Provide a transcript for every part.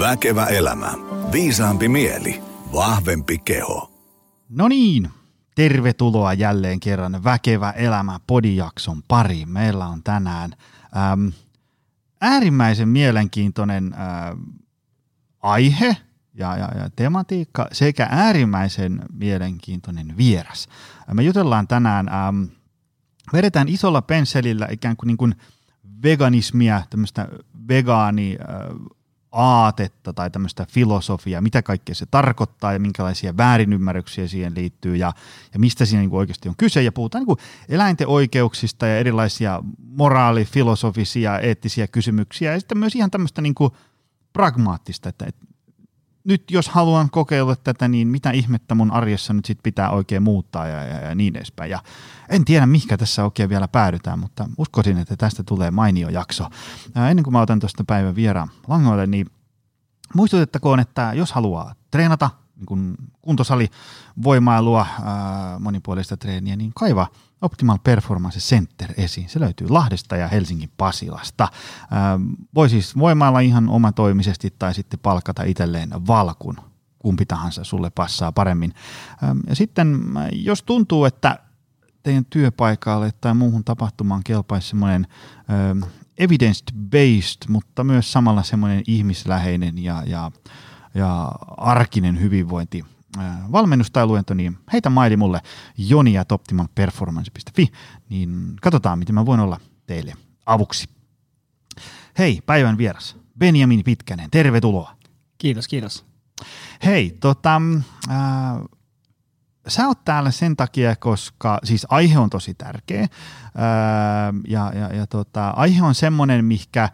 Väkevä elämä. Viisaampi mieli. Vahvempi keho. No niin, tervetuloa jälleen kerran Väkevä elämä podijakson pariin. Meillä on tänään äm, äärimmäisen mielenkiintoinen äh, aihe ja, ja, ja tematiikka sekä äärimmäisen mielenkiintoinen vieras. Me jutellaan tänään, äm, vedetään isolla pensselillä ikään kuin, niin kuin veganismia, tämmöistä vegaani äh, aatetta tai tämmöistä filosofiaa, mitä kaikkea se tarkoittaa ja minkälaisia väärinymmärryksiä siihen liittyy ja, ja mistä siinä niin oikeasti on kyse. Ja puhutaan niin eläinten oikeuksista ja erilaisia moraali, filosofisia, eettisiä kysymyksiä ja sitten myös ihan tämmöistä niin pragmaattista, että, että nyt jos haluan kokeilla tätä, niin mitä ihmettä mun arjessa nyt sit pitää oikein muuttaa ja, ja, ja niin edespäin. Ja en tiedä, mihinkä tässä oikein vielä päädytään, mutta uskoisin, että tästä tulee mainio jakso. Ää, ennen kuin mä otan tuosta päivän vieraan langoille, niin muistutettakoon, että jos haluaa treenata, niin kuin kuntosali, ää, monipuolista treeniä, niin kaiva Optimal Performance Center esiin. Se löytyy Lahdesta ja Helsingin Pasilasta. Ää, voi siis voimailla ihan omatoimisesti tai sitten palkata itselleen valkun, kumpi tahansa sulle passaa paremmin. Ää, ja sitten jos tuntuu, että teidän työpaikalle tai muuhun tapahtumaan kelpaisi semmoinen evidence-based, mutta myös samalla semmoinen ihmisläheinen ja, ja, ja arkinen hyvinvointi valmennus tai luento, niin heitä maili mulle joni at optimalperformance.fi, niin katsotaan, miten mä voin olla teille avuksi. Hei, päivän vieras, Benjamin Pitkänen, tervetuloa. Kiitos, kiitos. Hei, tota, äh, sä oot täällä sen takia, koska siis aihe on tosi tärkeä ää, ja, ja, ja tota, aihe on semmoinen, mikä,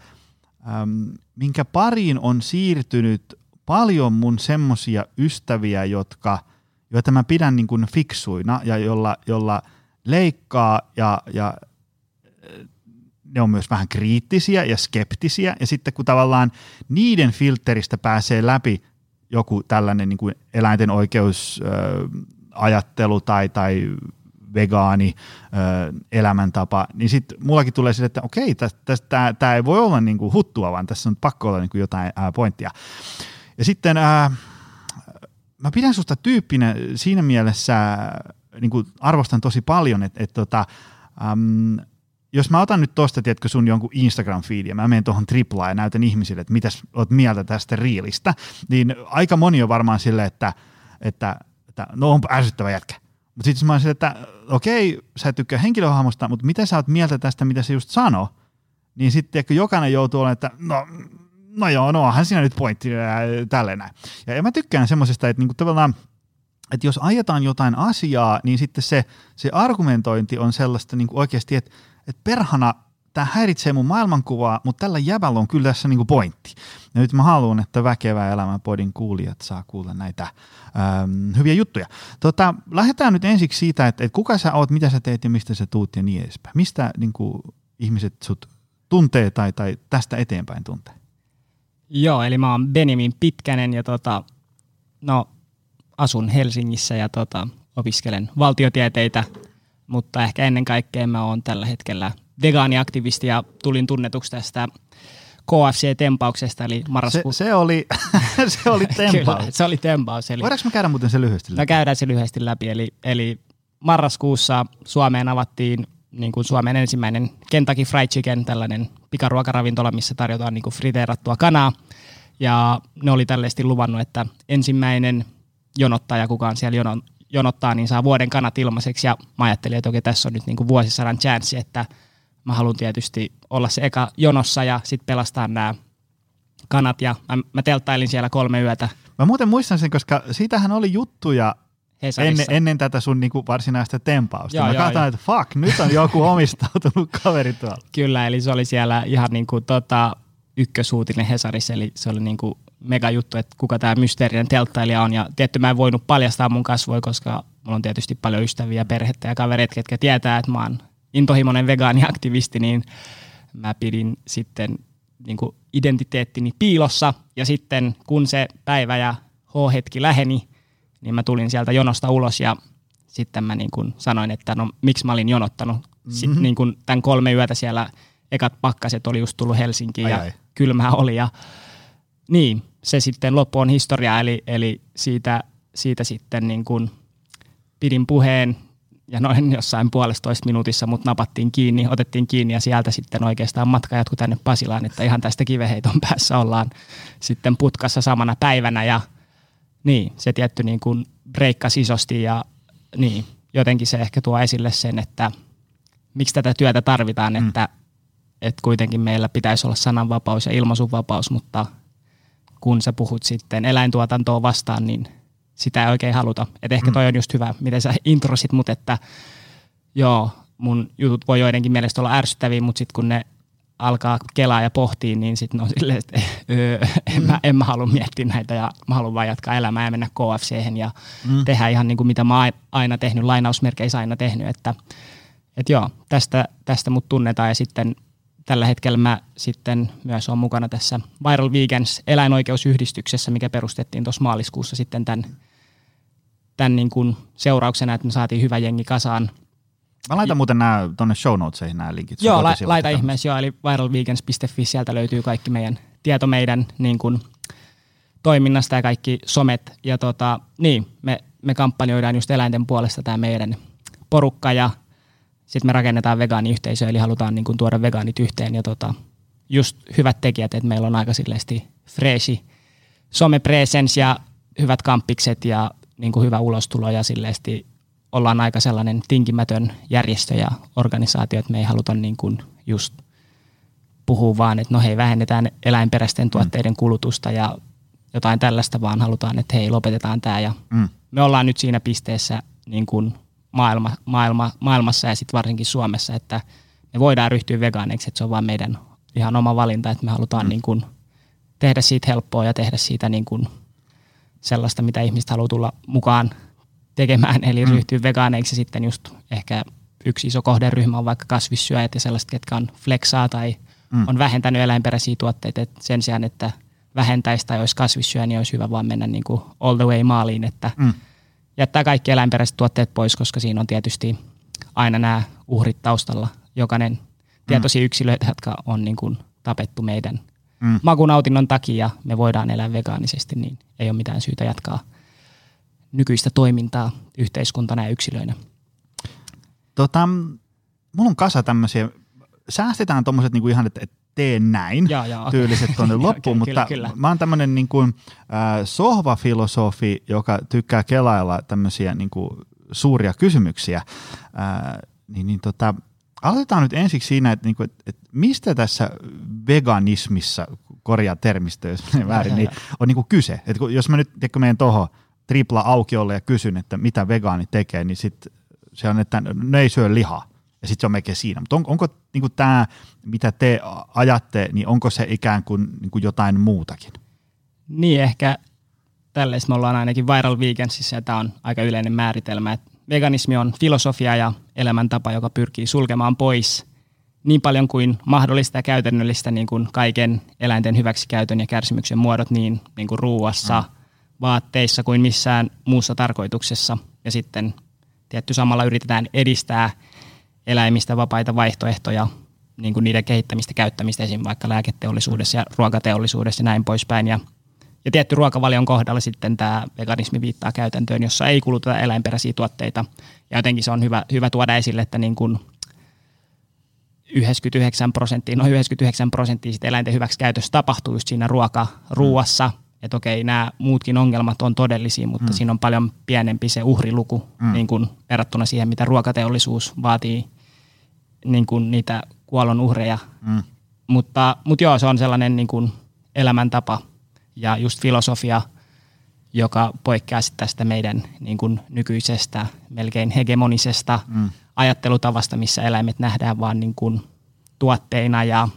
äm, minkä pariin on siirtynyt paljon mun semmosia ystäviä, jotka, joita mä pidän niin kuin fiksuina ja jolla, jolla leikkaa ja, ja ne on myös vähän kriittisiä ja skeptisiä ja sitten kun tavallaan niiden filteristä pääsee läpi joku tällainen niin kuin eläinten oikeus ajattelu tai, tai vegaani ö, elämäntapa, niin sitten mullakin tulee sille, että okei, tämä ei voi olla niinku huttua, vaan tässä on pakko olla niinku jotain ää, pointtia. Ja sitten ää, mä pidän susta tyyppinä siinä mielessä, niin kuin arvostan tosi paljon, että et, tota, jos mä otan nyt tosta, tiedätkö, sun jonkun Instagram-feed ja mä menen tuohon triplaan ja näytän ihmisille, että mitä oot mieltä tästä riilistä, niin aika moni on varmaan silleen, että, että että no on ärsyttävä jätkä. Mutta sitten mä olisin, että okei, sä et tykkää henkilöhahmosta, mutta mitä sä oot mieltä tästä, mitä se just sanoo? Niin sitten jokainen joutuu olemaan, että no, no joo, no onhan siinä nyt pointti ja tälleen näin. Ja, ja mä tykkään semmoisesta, että niinku tavallaan, että jos ajetaan jotain asiaa, niin sitten se, se argumentointi on sellaista niinku oikeasti, että, että perhana tämä häiritsee mun maailmankuvaa, mutta tällä jäbällä on kyllä tässä niinku pointti. Ja nyt mä haluan, että Väkevä elämä podin kuulijat saa kuulla näitä ähm, hyviä juttuja. Tota, lähdetään nyt ensiksi siitä, että, että kuka sä oot, mitä sä teet ja mistä sä tuut ja niin edespäin. Mistä niinku, ihmiset sut tuntee tai, tai tästä eteenpäin tuntee? Joo, eli mä oon Benjamin Pitkänen ja tota, no, asun Helsingissä ja tota, opiskelen valtiotieteitä, mutta ehkä ennen kaikkea mä oon tällä hetkellä – vegaaniaktivisti ja tulin tunnetuksi tästä KFC-tempauksesta, eli marraskuussa. Se, se, oli, se oli tempaus. Kyllä, se oli tempaus. Eli Voidaanko me käydä muuten se lyhyesti läpi? Me käydään se lyhyesti läpi. Eli, eli marraskuussa Suomeen avattiin niin kuin Suomen ensimmäinen Kentucky Fried Chicken, tällainen pikaruokaravintola, missä tarjotaan niin kuin friteerattua kanaa. Ja ne oli tällaisesti luvannut, että ensimmäinen jonottaja, kuka on siellä jonon, jonottaa, niin saa vuoden kanat ilmaiseksi. Ja mä ajattelin, että okei, tässä on nyt niin kuin vuosisadan chanssi, että – mä haluan tietysti olla se eka jonossa ja sitten pelastaa nämä kanat ja mä, mä telttailin siellä kolme yötä. Mä muuten muistan sen, koska siitähän oli juttuja ennen, ennen tätä sun niinku varsinaista tempausta. Joo, mä katsoin, että fuck, nyt on joku omistautunut kaveri tuolla. Kyllä, eli se oli siellä ihan niinku tota, ykkösuutinen Hesarissa, eli se oli niinku mega juttu, että kuka tämä mysteerinen telttailija on. Ja tietty mä en voinut paljastaa mun kasvoja, koska mulla on tietysti paljon ystäviä, perhettä ja kavereita, ketkä tietää, että mä oon intohimoinen vegaaniaktivisti, niin mä pidin sitten niin kuin identiteettini piilossa. Ja sitten kun se päivä ja H-hetki läheni, niin mä tulin sieltä jonosta ulos ja sitten mä niin kuin sanoin, että no miksi mä olin jonottanut. Mm-hmm. Sitten niin kuin tämän kolme yötä siellä ekat pakkaset oli just tullut Helsinkiin ai ja ai. kylmää oli. Ja, niin, se sitten loppu on historia, eli, eli siitä, siitä sitten niin kuin pidin puheen ja noin jossain puolestoista minuutissa mut napattiin kiinni, otettiin kiinni ja sieltä sitten oikeastaan matka jatkui tänne Pasilaan, että ihan tästä kiveheiton päässä ollaan sitten putkassa samana päivänä ja niin, se tietty niin kuin breikkasi isosti ja niin, jotenkin se ehkä tuo esille sen, että miksi tätä työtä tarvitaan, mm. että, että kuitenkin meillä pitäisi olla sananvapaus ja ilmaisunvapaus, mutta kun sä puhut sitten eläintuotantoa vastaan, niin sitä ei oikein haluta. Et ehkä mm. toi on just hyvä, miten sä introsit mut, että joo, mun jutut voi joidenkin mielestä olla ärsyttäviä, mutta sitten kun ne alkaa kelaa ja pohtia, niin sitten on silleen, että öö, en, mä, en mä halua miettiä näitä ja mä haluan vaan jatkaa elämää ja mennä kfc ja mm. tehdä ihan niin kuin mitä mä aina tehnyt, lainausmerkeissä aina tehnyt, että et joo, tästä, tästä mut tunnetaan ja sitten tällä hetkellä mä sitten myös olen mukana tässä Viral Vegans eläinoikeusyhdistyksessä, mikä perustettiin tuossa maaliskuussa sitten tämän, tämän niin kuin seurauksena, että me saatiin hyvä jengi kasaan. Mä laitan muuten nämä tuonne show notesihin nämä linkit. Joo, la, laita ihmeessä joo, eli viralvegans.fi, sieltä löytyy kaikki meidän tieto meidän niin kuin, toiminnasta ja kaikki somet. Ja tota, niin, me, me kampanjoidaan just eläinten puolesta tämä meidän porukka ja sitten me rakennetaan vegaaniyhteisö, eli halutaan niin kuin tuoda vegaanit yhteen ja tota, just hyvät tekijät, että meillä on aika silleesti freshi somepresence ja hyvät kampikset ja niin kuin hyvä ulostulo ja silleesti ollaan aika sellainen tinkimätön järjestö ja organisaatio, että me ei haluta niin kuin just puhua vaan, että no hei, vähennetään eläinperäisten tuotteiden kulutusta ja jotain tällaista, vaan halutaan, että hei, lopetetaan tämä. Ja mm. me ollaan nyt siinä pisteessä niin kuin maailma, maailma, maailmassa ja sitten varsinkin Suomessa, että me voidaan ryhtyä vegaaneiksi, että se on vaan meidän ihan oma valinta, että me halutaan mm. niin kuin tehdä siitä helppoa ja tehdä siitä niin kuin sellaista, mitä ihmiset haluaa tulla mukaan tekemään, eli mm. ryhtyä vegaaneiksi sitten just ehkä yksi iso kohderyhmä on vaikka kasvissyöjät ja sellaiset, ketkä on flexaa tai mm. on vähentänyt eläinperäisiä tuotteita, että sen sijaan, että vähentäisi tai olisi kasvissyöjä, niin olisi hyvä vaan mennä niin kuin all the way maaliin, että mm jättää kaikki eläinperäiset tuotteet pois, koska siinä on tietysti aina nämä uhrit taustalla. Jokainen tietoisia mm. yksilöitä, jotka on niin kuin tapettu meidän mm. makunautinnon takia, me voidaan elää vegaanisesti, niin ei ole mitään syytä jatkaa nykyistä toimintaa yhteiskuntana ja yksilöinä. Tota, mulla on kasa tämmöisiä, säästetään tuommoiset niinku ihan, että tee näin ja, ja, tyyliset tuonne loppuun, mutta kyllä, kyllä. mä oon tämmöinen niin kuin, äh, sohvafilosofi, joka tykkää kelailla tämmöisiä niin kuin, suuria kysymyksiä, äh, niin, niin tota, aloitetaan nyt ensiksi siinä, että, niin kuin, että, että mistä tässä veganismissa, korjaa termistö, jos menee väärin, ja, niin ja, on niin kuin kyse. Että jos mä nyt teekö meidän tuohon tripla aukiolle ja kysyn, että mitä vegaani tekee, niin sit se on, että ne ei syö lihaa ja sitten se on melkein siinä. Mutta on, onko niin tämä, mitä te ajatte, niin onko se ikään kuin, niin kuin jotain muutakin? Niin, ehkä tälleen me ollaan ainakin Viral Vegansissa ja tämä on aika yleinen määritelmä, että veganismi on filosofia ja elämäntapa, joka pyrkii sulkemaan pois niin paljon kuin mahdollista ja käytännöllistä niin kuin kaiken eläinten hyväksikäytön ja kärsimyksen muodot niin, niin kuin ruuassa, mm. Vaatteissa kuin missään muussa tarkoituksessa. Ja sitten tietty samalla yritetään edistää eläimistä vapaita vaihtoehtoja, niin kuin niiden kehittämistä, käyttämistä esim. vaikka lääketeollisuudessa ja ruokateollisuudessa ja näin poispäin. Ja, ja tietty ruokavalion kohdalla sitten tämä veganismi viittaa käytäntöön, jossa ei kuluteta eläinperäisiä tuotteita. Ja jotenkin se on hyvä, hyvä tuoda esille, että niin kuin 99 prosenttia, no 99 prosenttia eläinten hyväksi käytössä tapahtuu just siinä ruoka, ruuassa. Että okei, nämä muutkin ongelmat on todellisia, mutta mm. siinä on paljon pienempi se uhriluku mm. niin kuin verrattuna siihen, mitä ruokateollisuus vaatii niin kuin niitä kuollon uhreja. Mm. Mutta, mutta joo, se on sellainen niin kuin elämäntapa ja just filosofia, joka poikkeaa tästä meidän niin kuin nykyisestä, melkein hegemonisesta mm. ajattelutavasta, missä eläimet nähdään vain niin kuin tuotteina ja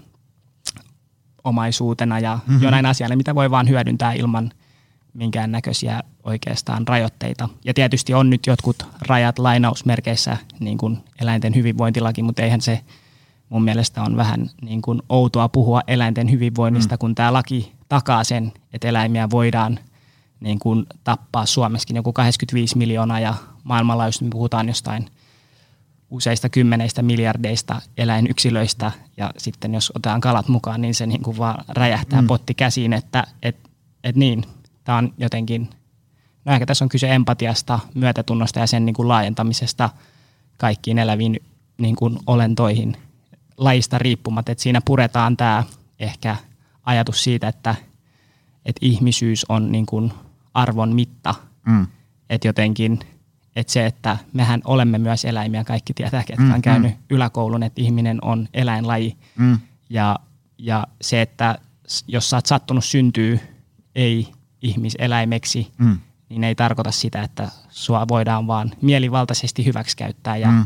omaisuutena ja mm-hmm. jonain asiana, mitä voi vaan hyödyntää ilman minkään näköisiä oikeastaan rajoitteita. Ja tietysti on nyt jotkut rajat lainausmerkeissä, niin kuin eläinten hyvinvointilaki, mutta eihän se mun mielestä on vähän niin kuin outoa puhua eläinten hyvinvoinnista, mm. kun tämä laki takaa sen, että eläimiä voidaan niin kuin tappaa Suomessakin joku 85 miljoonaa ja maailmanlaajuisesti puhutaan jostain useista kymmeneistä miljardeista eläinyksilöistä ja sitten jos otetaan kalat mukaan, niin se niin kuin vaan räjähtää mm. potti käsiin, että, että et niin, tämä on jotenkin, no ehkä tässä on kyse empatiasta, myötätunnosta ja sen niin kuin laajentamisesta kaikkiin eläviin niin kuin olentoihin lajista riippumatta, että siinä puretaan tämä ehkä ajatus siitä, että, että ihmisyys on niin kuin arvon mitta, mm. että jotenkin, että se, että mehän olemme myös eläimiä, kaikki tietää, ketkä mm, on käynyt mm. yläkoulun, että ihminen on eläinlaji mm. ja, ja se, että jos sä oot sattunut syntyy ei ihmiseläimeksi, mm. niin ei tarkoita sitä, että sua voidaan vaan mielivaltaisesti hyväksikäyttää ja mm.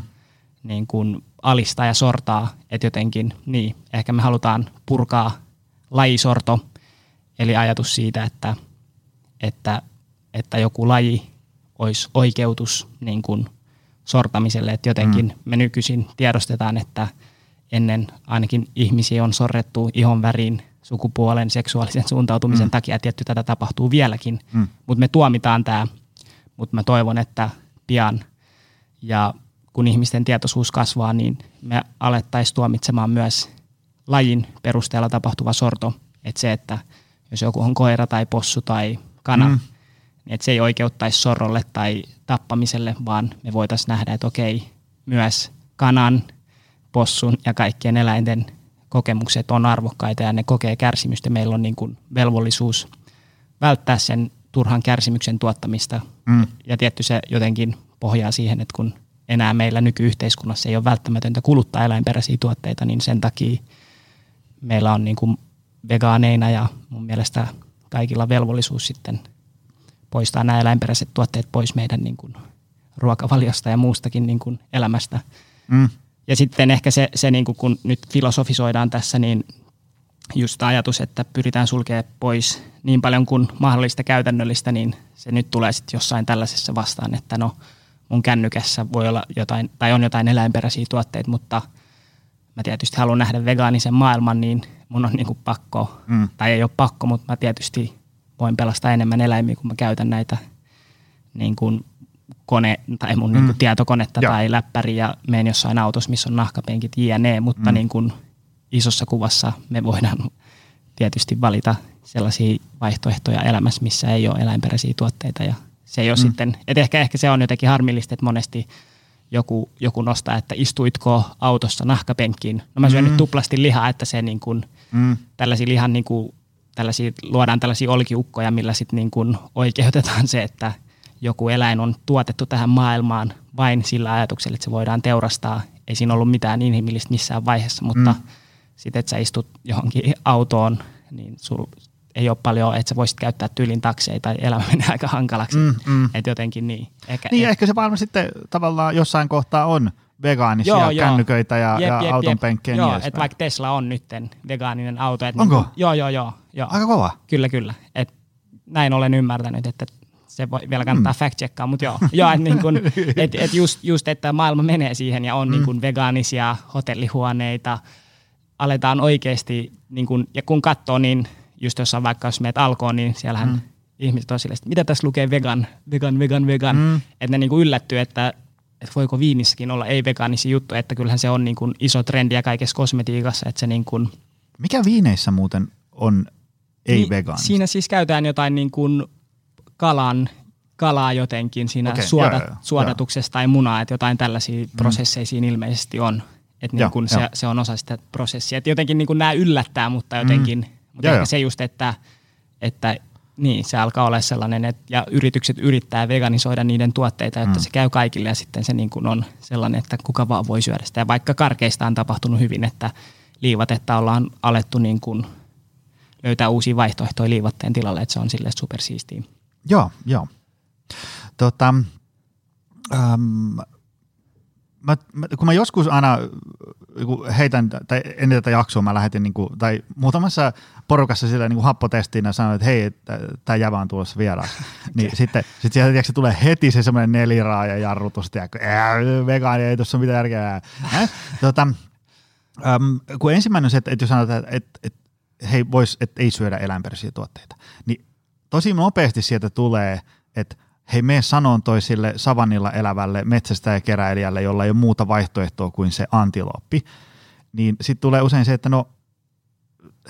niin kuin alistaa ja sortaa, että jotenkin, niin, ehkä me halutaan purkaa lajisorto, eli ajatus siitä, että, että, että joku laji olisi oikeutus niin kuin sortamiselle, että jotenkin mm. me nykyisin tiedostetaan, että ennen ainakin ihmisiä on sorrettu ihon väriin sukupuolen, seksuaalisen suuntautumisen mm. takia. Tietty tätä tapahtuu vieläkin, mm. mutta me tuomitaan tämä, mutta mä toivon, että pian ja kun ihmisten tietoisuus kasvaa, niin me alettaisiin tuomitsemaan myös lajin perusteella tapahtuva sorto. Että se, että jos joku on koira tai possu tai kana, mm. Että se ei oikeuttaisi sorrolle tai tappamiselle, vaan me voitaisiin nähdä, että okei, myös kanan, possun ja kaikkien eläinten kokemukset on arvokkaita ja ne kokee kärsimystä. Meillä on niin kuin velvollisuus välttää sen turhan kärsimyksen tuottamista. Mm. Ja tietty se jotenkin pohjaa siihen, että kun enää meillä nykyyhteiskunnassa ei ole välttämätöntä kuluttaa eläinperäisiä tuotteita, niin sen takia meillä on niin kuin vegaaneina ja mun mielestä kaikilla velvollisuus sitten poistaa nämä eläinperäiset tuotteet pois meidän niin kuin ruokavaliosta ja muustakin niin kuin elämästä. Mm. Ja sitten ehkä se, se niin kuin kun nyt filosofisoidaan tässä, niin just ajatus, että pyritään sulkea pois niin paljon kuin mahdollista käytännöllistä, niin se nyt tulee sitten jossain tällaisessa vastaan, että no mun kännykässä voi olla jotain, tai on jotain eläinperäisiä tuotteita, mutta mä tietysti haluan nähdä vegaanisen maailman, niin mun on niin kuin pakko, mm. tai ei ole pakko, mutta mä tietysti voin pelastaa enemmän eläimiä, kun mä käytän näitä niin kuin kone tai mun mm. niin kuin tietokonetta ja. tai läppäri ja menen jossain autossa, missä on nahkapenkit jne, mutta mm. niin kuin isossa kuvassa me voidaan tietysti valita sellaisia vaihtoehtoja elämässä, missä ei ole eläinperäisiä tuotteita ja se ei ole mm. sitten, että ehkä, ehkä se on jotenkin harmillista, että monesti joku, joku nostaa, että istuitko autossa nahkapenkkiin. No mä syön mm. nyt tuplasti lihaa, että se niin kuin, mm. tällaisia lihan niin kuin, tällaisia, luodaan tällaisia olkiukkoja, millä sitten niin kuin oikeutetaan se, että joku eläin on tuotettu tähän maailmaan vain sillä ajatuksella, että se voidaan teurastaa. Ei siinä ollut mitään inhimillistä missään vaiheessa, mutta mm. sitten, että sä istut johonkin autoon, niin sul ei ole paljon, että sä voisit käyttää tyylin takseja tai elämä menee aika hankalaksi. Mm, mm. Että jotenkin niin. Ehkä, niin, et, ehkä se varmaan sitten tavallaan jossain kohtaa on vegaanisia joo, kännyköitä ja, jep, ja jep, auton penkkejä. Joo, niin että vaikka Tesla on nyt vegaaninen auto. Et Onko? Niin, joo, joo, joo, joo. Aika kova. Kyllä, kyllä. Et näin olen ymmärtänyt, että se voi vielä kannattaa mm. fact-checkaa, mutta joo, joo että niin kun, et, et just, just, että maailma menee siihen ja on mm. niin kun vegaanisia hotellihuoneita, aletaan oikeasti, niin kun, ja kun katsoo, niin just jos on vaikka jos meet alkoon, niin siellähän mm. ihmiset on silleen, mitä tässä lukee vegan, vegan, vegan, vegan, mm. että ne niin yllättyy, että, että voiko viinissäkin olla ei-vegaanisia juttuja, että kyllähän se on niin kuin iso trendi ja kaikessa kosmetiikassa, että se niin kuin Mikä viineissä muuten on ei-vegaanista? Niin, siinä siis käytetään jotain niin kuin kalan, kalaa jotenkin siinä okay, suoda, joo, joo, suodatuksessa joo. tai munaa, että jotain tällaisia mm. prosesseja siinä ilmeisesti on. Että niin kun se, se on osa sitä prosessia. Että jotenkin niin kuin nämä yllättää, mutta jotenkin, mm. mutta ehkä se just, että, että niin, se alkaa olla sellainen, että ja yritykset yrittää veganisoida niiden tuotteita, jotta mm. se käy kaikille ja sitten se niin kuin on sellainen, että kuka vaan voi syödä sitä. Ja vaikka karkeista on tapahtunut hyvin, että liivatetta ollaan alettu niin kuin löytää uusia vaihtoehtoja liivatteen tilalle, että se on sille supersiistiä. Joo, joo. Tota, mä, mä, kun mä joskus aina heitän, tai ennen tätä jaksoa mä lähetin, niin kuin, tai muutamassa porukassa sillä niin happotestiin ja sanoin, että hei, tämä jävä on tulossa vieraaksi. niin sitten sit sieltä tiedätkö, tulee heti se semmoinen neliraaja jarrutus, tiedätkö, vegaani, ei tuossa mitään järkeä. Äh? Tota, äm, kun ensimmäinen on se, että, että jos sanotaan, että, että, että hei, vois, että ei syödä eläinperäisiä tuotteita, niin tosi nopeasti sieltä tulee, että hei mene sanoon toi sille savannilla elävälle metsästäjäkeräilijälle, jolla ei ole muuta vaihtoehtoa kuin se antiloppi, niin sitten tulee usein se, että no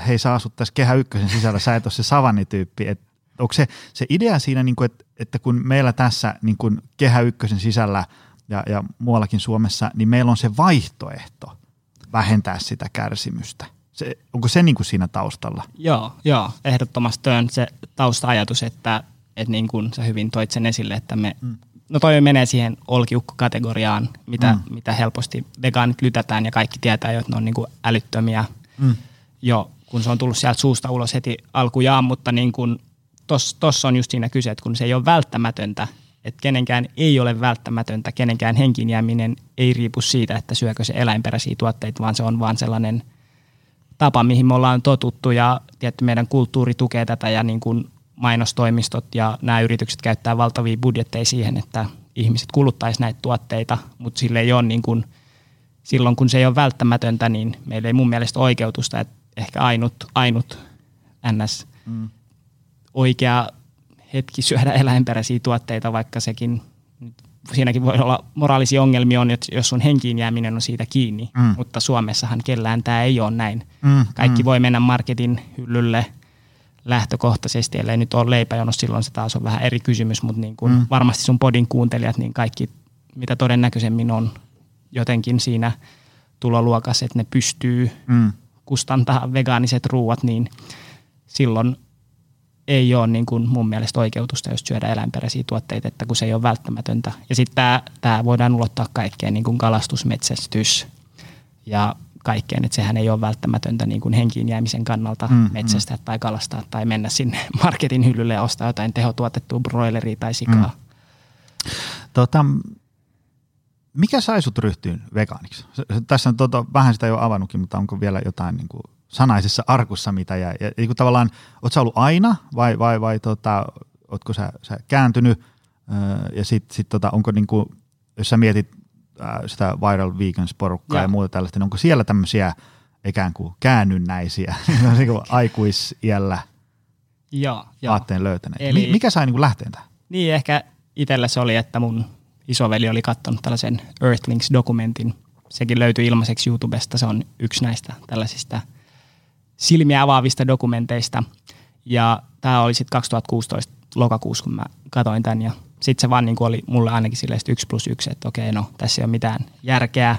hei sä asut tässä kehä ykkösen sisällä, sä et ole se savannityyppi, että onko se, se idea siinä, niin kuin, että, että kun meillä tässä niin kuin Kehä Ykkösen sisällä ja, ja muuallakin Suomessa, niin meillä on se vaihtoehto vähentää sitä kärsimystä. Se, onko se niin kuin siinä taustalla? Joo, joo, ehdottomasti on se tausta-ajatus, että, että niin kuin sä hyvin toit sen esille, että me, mm. no toi menee siihen olkiukko-kategoriaan, mitä, mm. mitä helposti vegaanit lytätään ja kaikki tietää jo, että ne on niin kuin älyttömiä mm. jo, kun se on tullut sieltä suusta ulos heti alkujaan, mutta niin kuin tuossa on just siinä kyse, että kun se ei ole välttämätöntä, että kenenkään ei ole välttämätöntä, kenenkään henkin jääminen ei riipu siitä, että syökö se eläinperäisiä tuotteita, vaan se on vaan sellainen tapa, mihin me ollaan totuttu ja tietty meidän kulttuuri tukee tätä ja niin kuin mainostoimistot ja nämä yritykset käyttää valtavia budjetteja siihen, että ihmiset kuluttaisi näitä tuotteita, mutta sille ei ole niin kuin, silloin kun se ei ole välttämätöntä, niin meillä ei mun mielestä oikeutusta, että ehkä ainut, ainut ns. Mm. oikea hetki syödä eläinperäisiä tuotteita, vaikka sekin siinäkin voi olla moraalisia ongelmia on, jos sun henkiin jääminen on siitä kiinni, mm. mutta Suomessahan kellään tämä ei ole näin. Mm, Kaikki mm. voi mennä marketin hyllylle lähtökohtaisesti, ellei nyt ole leipäjonossa, silloin se taas on vähän eri kysymys, mutta niin kuin mm. varmasti sun podin kuuntelijat, niin kaikki, mitä todennäköisemmin on jotenkin siinä tuloluokassa, että ne pystyy mm. kustantaa vegaaniset ruuat, niin silloin ei ole niin kuin mun mielestä oikeutusta, jos syödä eläinperäisiä tuotteita, että kun se ei ole välttämätöntä. Ja sitten tämä, voidaan ulottaa kaikkeen, niin kuin kalastus, metsästys ja kaikkeen, että sehän ei ole välttämätöntä niin kuin henkiin jäämisen kannalta mm, metsästää mm. tai kalastaa tai mennä sinne marketin hyllylle ja ostaa jotain tehotuotettua broileria tai sikaa. Mm. Tota, mikä sai sut ryhtyyn vegaaniksi? Tässä on tota, vähän sitä jo avannutkin, mutta onko vielä jotain niin kuin sanaisessa arkussa, mitä jäi. Ja, ja tavallaan, ootko ollut aina vai, vai, vai tota, ootko sä, sä kääntynyt öö, ja sitten sit, tota, onko niinku, jos sä mietit sitä Viral Vegans-porukkaa ja. ja muuta tällaista, niin onko siellä tämmöisiä ikään kuin käännynnäisiä niin aikuisiellä joo, aatteen löytäneet. Eli, Mikä sai niin lähteen tähän? Niin, ehkä itsellä se oli, että mun isoveli oli katsonut tällaisen Earthlings-dokumentin. Sekin löytyi ilmaiseksi YouTubesta. Se on yksi näistä tällaisista – silmiä avaavista dokumenteista. Ja tämä oli sitten 2016 lokakuussa, kun mä katsoin tämän. Ja sitten se vaan niin oli mulle ainakin silleen yksi plus yksi, että okei, no tässä ei ole mitään järkeä.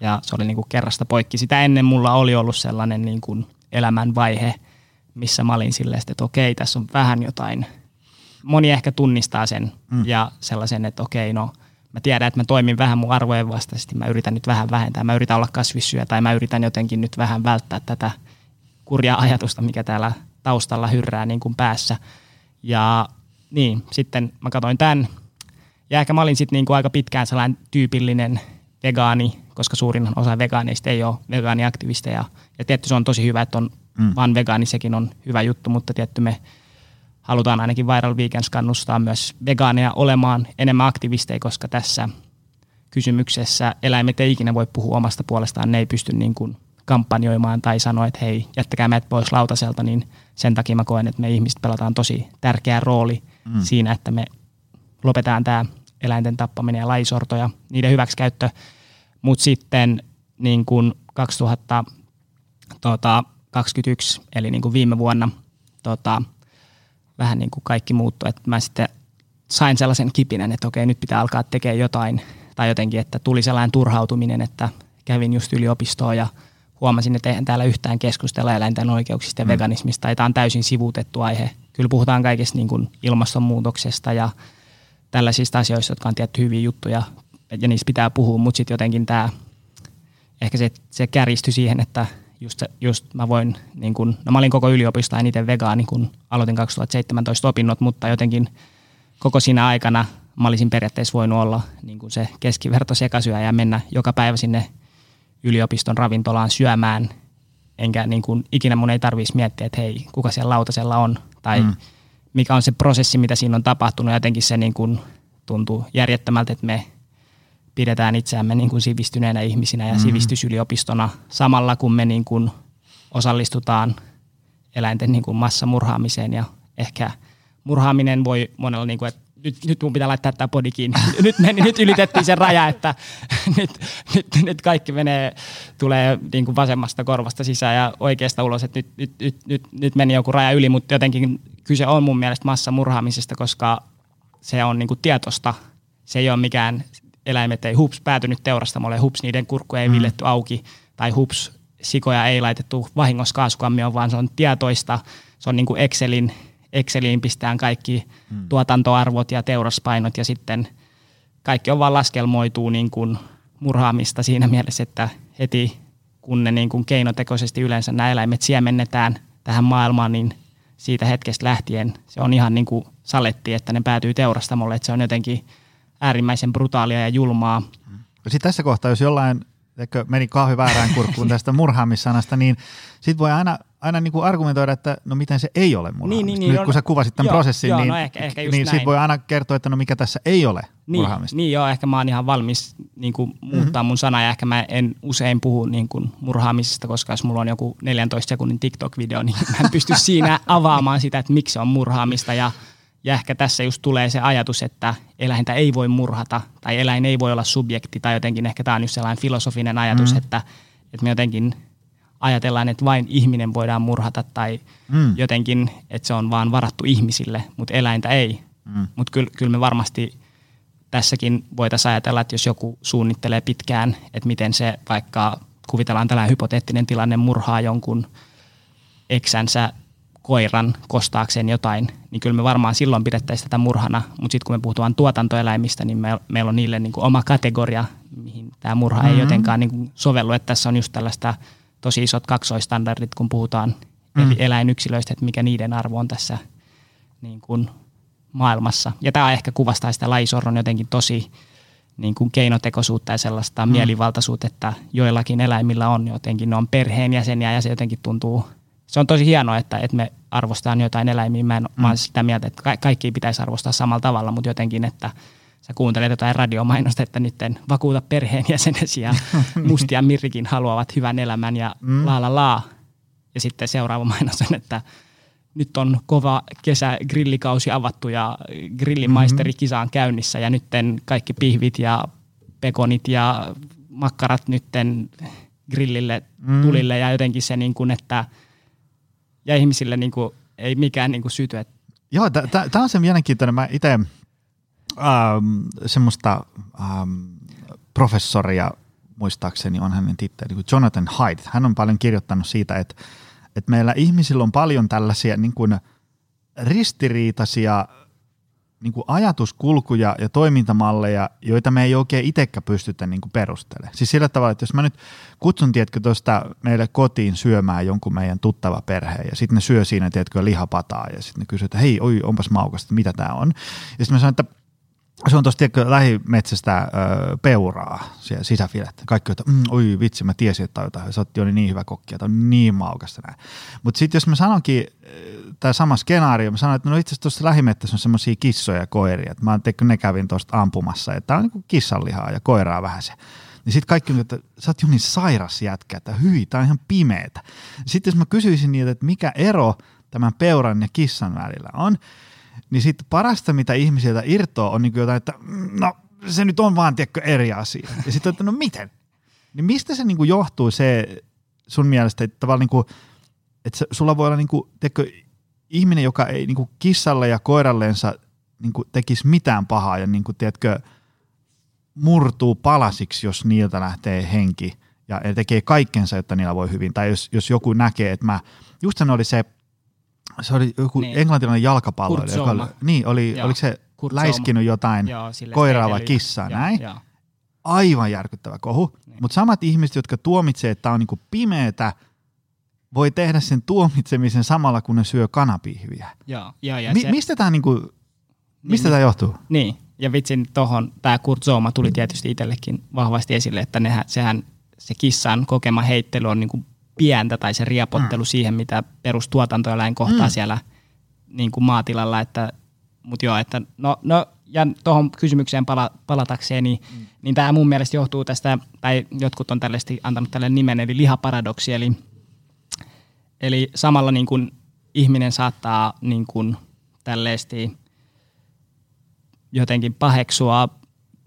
Ja se oli niin kuin kerrasta poikki. Sitä ennen mulla oli ollut sellainen niin kuin elämän vaihe, missä mä olin silleen, että okei, tässä on vähän jotain. Moni ehkä tunnistaa sen mm. ja sellaisen, että okei, no mä tiedän, että mä toimin vähän mun arvojen vastaisesti. Mä yritän nyt vähän vähentää. Mä yritän olla kasvissyöjä tai mä yritän jotenkin nyt vähän välttää tätä – kurjaa ajatusta, mikä täällä taustalla hyrrää niin kuin päässä. Ja niin, sitten mä katsoin tämän. Ja ehkä mä olin sitten niin kuin aika pitkään sellainen tyypillinen vegaani, koska suurin osa vegaaneista ei ole vegaaniaktivisteja. Ja tietty se on tosi hyvä, että on mm. vaan vegaani, sekin on hyvä juttu, mutta tietty me halutaan ainakin Viral Weekends kannustaa myös vegaaneja olemaan enemmän aktivisteja, koska tässä kysymyksessä eläimet ei ikinä voi puhua omasta puolestaan, ne ei pysty niin kuin kampanjoimaan tai sanoa, että hei, jättäkää meidät pois lautaselta, niin sen takia mä koen, että me ihmiset pelataan tosi tärkeä rooli mm. siinä, että me lopetetaan tämä eläinten tappaminen ja lajisorto ja niiden hyväksikäyttö. Mutta sitten niin kun 2021, eli niin kuin viime vuonna, tota, vähän niin kuin kaikki muuttui, että mä sitten sain sellaisen kipinen, että okei, nyt pitää alkaa tekemään jotain, tai jotenkin, että tuli sellainen turhautuminen, että kävin just yliopistoa ja huomasin, että eihän täällä yhtään keskustella eläinten oikeuksista ja mm. veganismista. Tämä on täysin sivuutettu aihe. Kyllä puhutaan kaikesta niin kuin ilmastonmuutoksesta ja tällaisista asioista, jotka on tietty hyviä juttuja ja niistä pitää puhua, mutta sitten jotenkin tämä, ehkä se, se kärjistyi siihen, että just, just mä voin, niin kun, no mä olin koko yliopisto eniten vegaani, kun aloitin 2017 opinnot, mutta jotenkin koko siinä aikana mä olisin periaatteessa voinut olla niin kuin se keskiverto sekasyöjä ja mennä joka päivä sinne yliopiston ravintolaan syömään, enkä niin kuin, ikinä mun ei tarvitsisi miettiä, että hei, kuka siellä lautasella on, tai mm. mikä on se prosessi, mitä siinä on tapahtunut, jotenkin se niin kuin, tuntuu järjettömältä, että me pidetään itseämme niin kuin sivistyneenä ihmisinä ja mm. sivistysyliopistona samalla, kun me niin kuin osallistutaan eläinten niin kuin massamurhaamiseen ja ehkä murhaaminen voi monella, niin kuin, että nyt, nyt mun pitää laittaa tämä podi kiinni. Nyt, meni, nyt ylitettiin se raja, että nyt, nyt, nyt kaikki menee, tulee niin kuin vasemmasta korvasta sisään ja oikeasta ulos, että nyt, nyt, nyt, nyt, nyt meni joku raja yli, mutta jotenkin kyse on mun mielestä massamurhaamisesta, koska se on niinku tietosta. Se ei ole mikään, eläimet ei hups päätynyt teurastamolle, hups niiden kurkku ei mm. villetty auki, tai hups sikoja ei laitettu vahingossa kaasukammioon, vaan se on tietoista. Se on niinku Excelin, Exceliin pistään kaikki mm. tuotantoarvot ja teuraspainot ja sitten kaikki on vaan laskelmoituu niin kuin murhaamista siinä mielessä, että heti kun ne niin kuin keinotekoisesti yleensä nämä eläimet siemennetään tähän maailmaan, niin siitä hetkestä lähtien se on ihan niin kuin saletti, että ne päätyy teurastamolle, että se on jotenkin äärimmäisen brutaalia ja julmaa. Sitten tässä kohtaa, jos jollain meni kahvi väärään kurkkuun tästä murhaamissanasta, niin sitten voi aina, aina niin kuin argumentoida, että no miten se ei ole murhaamista. Niin, niin, niin, Nyt kun no, sä kuvasit tämän joo, prosessin, joo, niin, no ehkä, ehkä niin sitten voi aina kertoa, että no mikä tässä ei ole niin, murhaamista. Niin joo, ehkä mä oon ihan valmis niin kuin muuttaa mm-hmm. mun sanaa ja ehkä mä en usein puhu niin kuin murhaamisesta, koska jos mulla on joku 14 sekunnin TikTok-video, niin mä en pysty siinä avaamaan sitä, että miksi se on murhaamista ja ja ehkä tässä just tulee se ajatus, että eläintä ei voi murhata tai eläin ei voi olla subjekti tai jotenkin ehkä tämä on just sellainen filosofinen ajatus, mm. että, että me jotenkin ajatellaan, että vain ihminen voidaan murhata tai mm. jotenkin, että se on vaan varattu ihmisille, mutta eläintä ei. Mm. Mutta kyllä, kyllä me varmasti tässäkin voitaisiin ajatella, että jos joku suunnittelee pitkään, että miten se vaikka kuvitellaan tällainen hypoteettinen tilanne murhaa jonkun eksänsä koiran kostaakseen jotain, niin kyllä me varmaan silloin pidettäisiin tätä murhana. Mutta sitten kun me puhutaan tuotantoeläimistä, niin me, meillä on niille niin kuin oma kategoria, mihin tämä murha mm-hmm. ei jotenkaan niin kuin sovellu. Että tässä on just tällaista tosi isot kaksoistandardit, kun puhutaan mm. eläinyksilöistä, että mikä niiden arvo on tässä niin kuin maailmassa. Ja tämä ehkä kuvastaa sitä lajisorron jotenkin tosi niin kuin keinotekoisuutta ja sellaista mm. mielivaltaisuutta, että joillakin eläimillä on jotenkin, ne on perheenjäseniä ja se jotenkin tuntuu – se on tosi hienoa, että, että me arvostetaan jotain eläimiä. Mä, en, mm. mä olen sitä mieltä, että ka- kaikki pitäisi arvostaa samalla tavalla, mutta jotenkin, että sä kuuntelet jotain radiomainosta, että nyt en vakuuta perheenjäsenesi ja mustia Mirrikin haluavat hyvän elämän ja mm. la la la. Ja sitten seuraava mainos on, että nyt on kova kesä grillikausi avattu ja grillimaisterikisa on käynnissä ja nytten kaikki pihvit ja pekonit ja makkarat nytten grillille mm. tulille ja jotenkin se niin kuin, että – ja ihmisille niin kuin, ei mikään niin kuin syty. Että... Joo, tämä on se mielenkiintoinen. Mä itse ähm, semmoista ähm, professoria, muistaakseni on hänen titteli, niin Jonathan Haidt. Hän on paljon kirjoittanut siitä, että, että meillä ihmisillä on paljon tällaisia niin kuin ristiriitaisia niin kuin ajatuskulkuja ja toimintamalleja, joita me ei oikein itsekään pystytä niin perustelemaan. Siis sillä tavalla, että jos mä nyt kutsun, tiedätkö, tuosta meille kotiin syömään jonkun meidän tuttava perheen, ja sitten ne syö siinä, tiedätkö, lihapataa, ja sitten ne kysyy, että hei, oi, onpas maukasta, mitä tämä on. Ja sitten mä sanon, että se on tuosta lähimetsästä ö, peuraa, siellä sisäfilet. Kaikki että mm, oi vitsi, mä tiesin, että jotain. Sä oot jo niin hyvä kokki, että on niin maukasta näin. Mutta sitten jos mä sanonkin, tämä sama skenaario, mä sanon, että no itse asiassa tuossa lähimettässä on semmoisia kissoja ja koiria. Että mä teikö ne kävin tuosta ampumassa, että tää on niinku kissanlihaa ja koiraa vähän se. Niin sitten kaikki on, että sä oot jo niin sairas jätkä, että hyi, tää on ihan pimeetä. Sitten jos mä kysyisin niitä, että mikä ero tämän peuran ja kissan välillä on, niin sitten parasta, mitä ihmisiltä irtoaa, on niin jotain, että mm, no se nyt on vaan tiedätkö, eri asia. Ja sitten että no miten? Niin mistä se niin kuin johtuu se sun mielestä, että tavallaan niin kuin, että sulla voi olla niin kuin, tiedätkö, ihminen, joka ei niin kuin kissalle ja koiralleensa niin kuin tekisi mitään pahaa ja niin kuin, tiedätkö, murtuu palasiksi, jos niiltä lähtee henki ja tekee kaikkensa, jotta niillä voi hyvin. Tai jos, jos joku näkee, että mä, just oli se se oli joku niin. englantilainen jalkapallo. Joka oli, niin, oli, oliko se Kurt läiskinyt jotain Joo, koiraa vai kissaa, Joo, näin? Aivan järkyttävä kohu. Niin. Mutta samat ihmiset, jotka tuomitsee, että tämä on niinku pimeätä, voi tehdä sen tuomitsemisen samalla, kun ne syö kanapihviä. Joo, joo, ja Mi- se... Mistä tämä niinku, niin, tämä johtuu? Niin, ja vitsin tuohon, tämä Kurt Zooma tuli tietysti itsellekin vahvasti esille, että nehän, sehän se kissan kokema heittely on niinku pientä tai se riepottelu mm. siihen, mitä perustuotantoeläin kohtaa mm. siellä niin kuin maatilalla. Että, mutta joo, että no, no ja tuohon kysymykseen pala, palatakseen, niin, mm. niin tämä mun mielestä johtuu tästä, tai jotkut on tällaisesti antanut tälle nimen, eli lihaparadoksi, eli, eli samalla niin kuin ihminen saattaa niin kuin tällaisesti jotenkin paheksua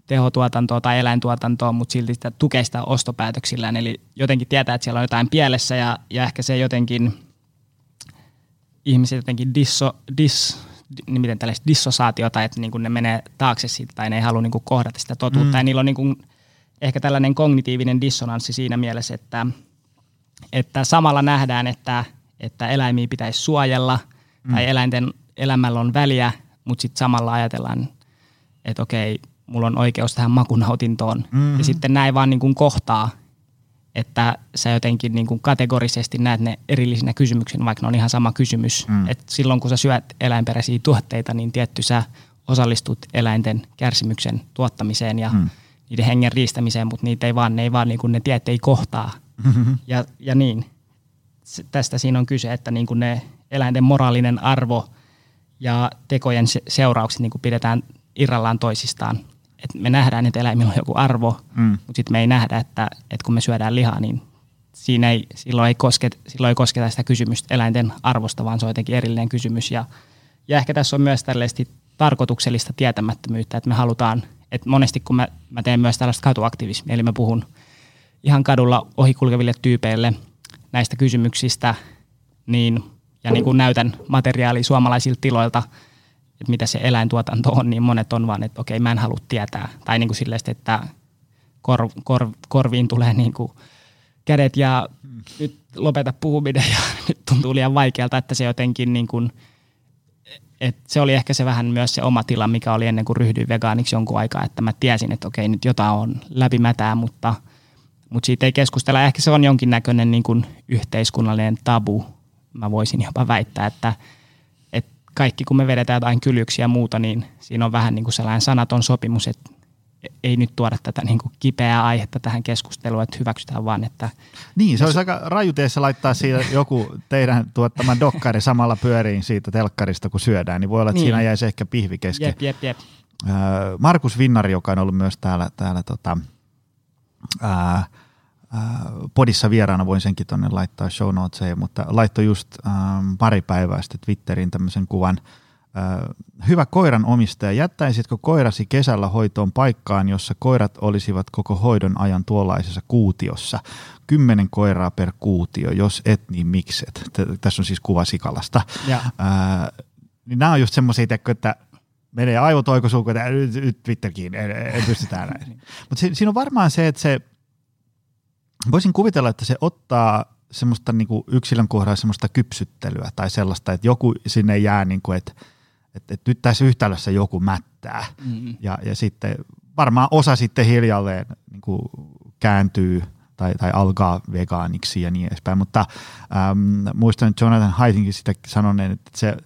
tehotuotantoa tai eläintuotantoa, mutta silti sitä tukee sitä ostopäätöksillään. Eli jotenkin tietää, että siellä on jotain pielessä ja, ja ehkä se jotenkin ihmiset jotenkin disso, dis, niin miten tällaista dissosaatiota, että niin kuin ne menee taakse siitä tai ne ei halua niin kuin kohdata sitä totuutta. Mm. Ja niillä on niin kuin ehkä tällainen kognitiivinen dissonanssi siinä mielessä, että, että samalla nähdään, että, että eläimiä pitäisi suojella mm. tai eläinten elämällä on väliä, mutta sitten samalla ajatellaan, että okei, mulla on oikeus tähän makunautintoon. Mm-hmm. Ja sitten näin vaan niin kuin kohtaa, että sä jotenkin niin kuin kategorisesti näet ne erillisinä kysymyksinä, vaikka ne on ihan sama kysymys. Mm. Et silloin kun sä syöt eläinperäisiä tuotteita, niin tietty sä osallistut eläinten kärsimyksen tuottamiseen ja mm. niiden hengen riistämiseen, mutta niitä ei vaan, ne ei vaan niin kuin ne tiet ei kohtaa. Mm-hmm. Ja, ja niin, tästä siinä on kyse, että niin kuin ne eläinten moraalinen arvo ja tekojen seuraukset niin kuin pidetään irrallaan toisistaan. Et me nähdään, että eläimillä on joku arvo, mm. mutta sitten me ei nähdä, että, että kun me syödään lihaa, niin siinä ei, silloin, ei kosketa, silloin ei kosketa sitä kysymystä eläinten arvosta, vaan se on jotenkin erillinen kysymys. Ja, ja ehkä tässä on myös tällaista tarkoituksellista tietämättömyyttä, että me halutaan, että monesti kun mä, mä teen myös tällaista katuaktivismia, eli mä puhun ihan kadulla ohikulkeville tyypeille näistä kysymyksistä, niin, ja niin kuin näytän materiaalia suomalaisilta tiloilta – että mitä se eläintuotanto on, niin monet on vaan, että okei, mä en halua tietää. Tai niin kuin silleen, että kor, kor, korviin tulee niin kuin kädet ja nyt lopeta puhuminen ja nyt tuntuu liian vaikealta, että se jotenkin niin kuin, että se oli ehkä se vähän myös se oma tila, mikä oli ennen kuin ryhdyin vegaaniksi jonkun aikaa, että mä tiesin, että okei, nyt jotain on läpimätää, mutta, mutta siitä ei keskustella. Ehkä se on jonkinnäköinen niin kuin yhteiskunnallinen tabu, mä voisin jopa väittää, että – kaikki, kun me vedetään jotain kylyksiä ja muuta, niin siinä on vähän niin kuin sellainen sanaton sopimus, että ei nyt tuoda tätä niin kuin kipeää aihetta tähän keskusteluun, että hyväksytään vaan, että... Niin, se olisi aika rajuteessa laittaa siitä joku teidän tuottama dokkari samalla pyöriin siitä telkkarista, kun syödään, niin voi olla, että niin. siinä jäisi ehkä pihvi kesken. Jep, jep, jep. Markus Vinnari, joka on ollut myös täällä, täällä tota, ää, podissa vieraana, voin senkin tuonne laittaa show notesiin, mutta laittoi just ähm, pari päivää sitten Twitteriin tämmöisen kuvan. Äh, hyvä koiran omistaja, jättäisitkö koirasi kesällä hoitoon paikkaan, jossa koirat olisivat koko hoidon ajan tuollaisessa kuutiossa? Kymmenen koiraa per kuutio, jos et, niin mikset? Tässä on siis kuva Sikalasta. Äh, niin nämä on just semmoisia, että menee aivotoikosulku, että nyt, nyt Twitterkin, en, en pysty täällä. Mutta si, siinä on varmaan se, että se voisin kuvitella, että se ottaa semmoista niin kuin yksilön kohdalla semmoista kypsyttelyä tai sellaista, että joku sinne jää, niin kuin, että, että, että nyt tässä yhtälössä joku mättää. Mm-hmm. Ja, ja sitten varmaan osa sitten hiljalleen niin kuin kääntyy tai, tai alkaa vegaaniksi ja niin edespäin. Mutta äm, muistan Jonathan Haitinkin sitä sanoneen, että se,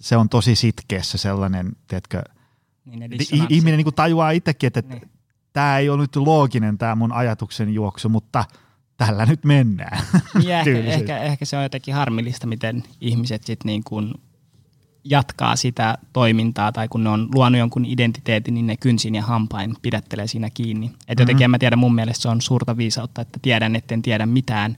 se on tosi sitkeässä sellainen, tiedätkö, niin ihminen niin kuin tajuaa itsekin, että, niin. tämä ei ole nyt looginen tämä mun ajatuksen juoksu, mutta – tällä nyt mennään. Ja ehkä, ehkä, ehkä se on jotenkin harmillista, miten ihmiset sitten niin kuin jatkaa sitä toimintaa tai kun ne on luonut jonkun identiteetin, niin ne kynsin ja hampain pidättelee siinä kiinni. Et mm-hmm. jotenkin en mä tiedä, mun mielestä se on suurta viisautta, että tiedän, etten tiedä mitään.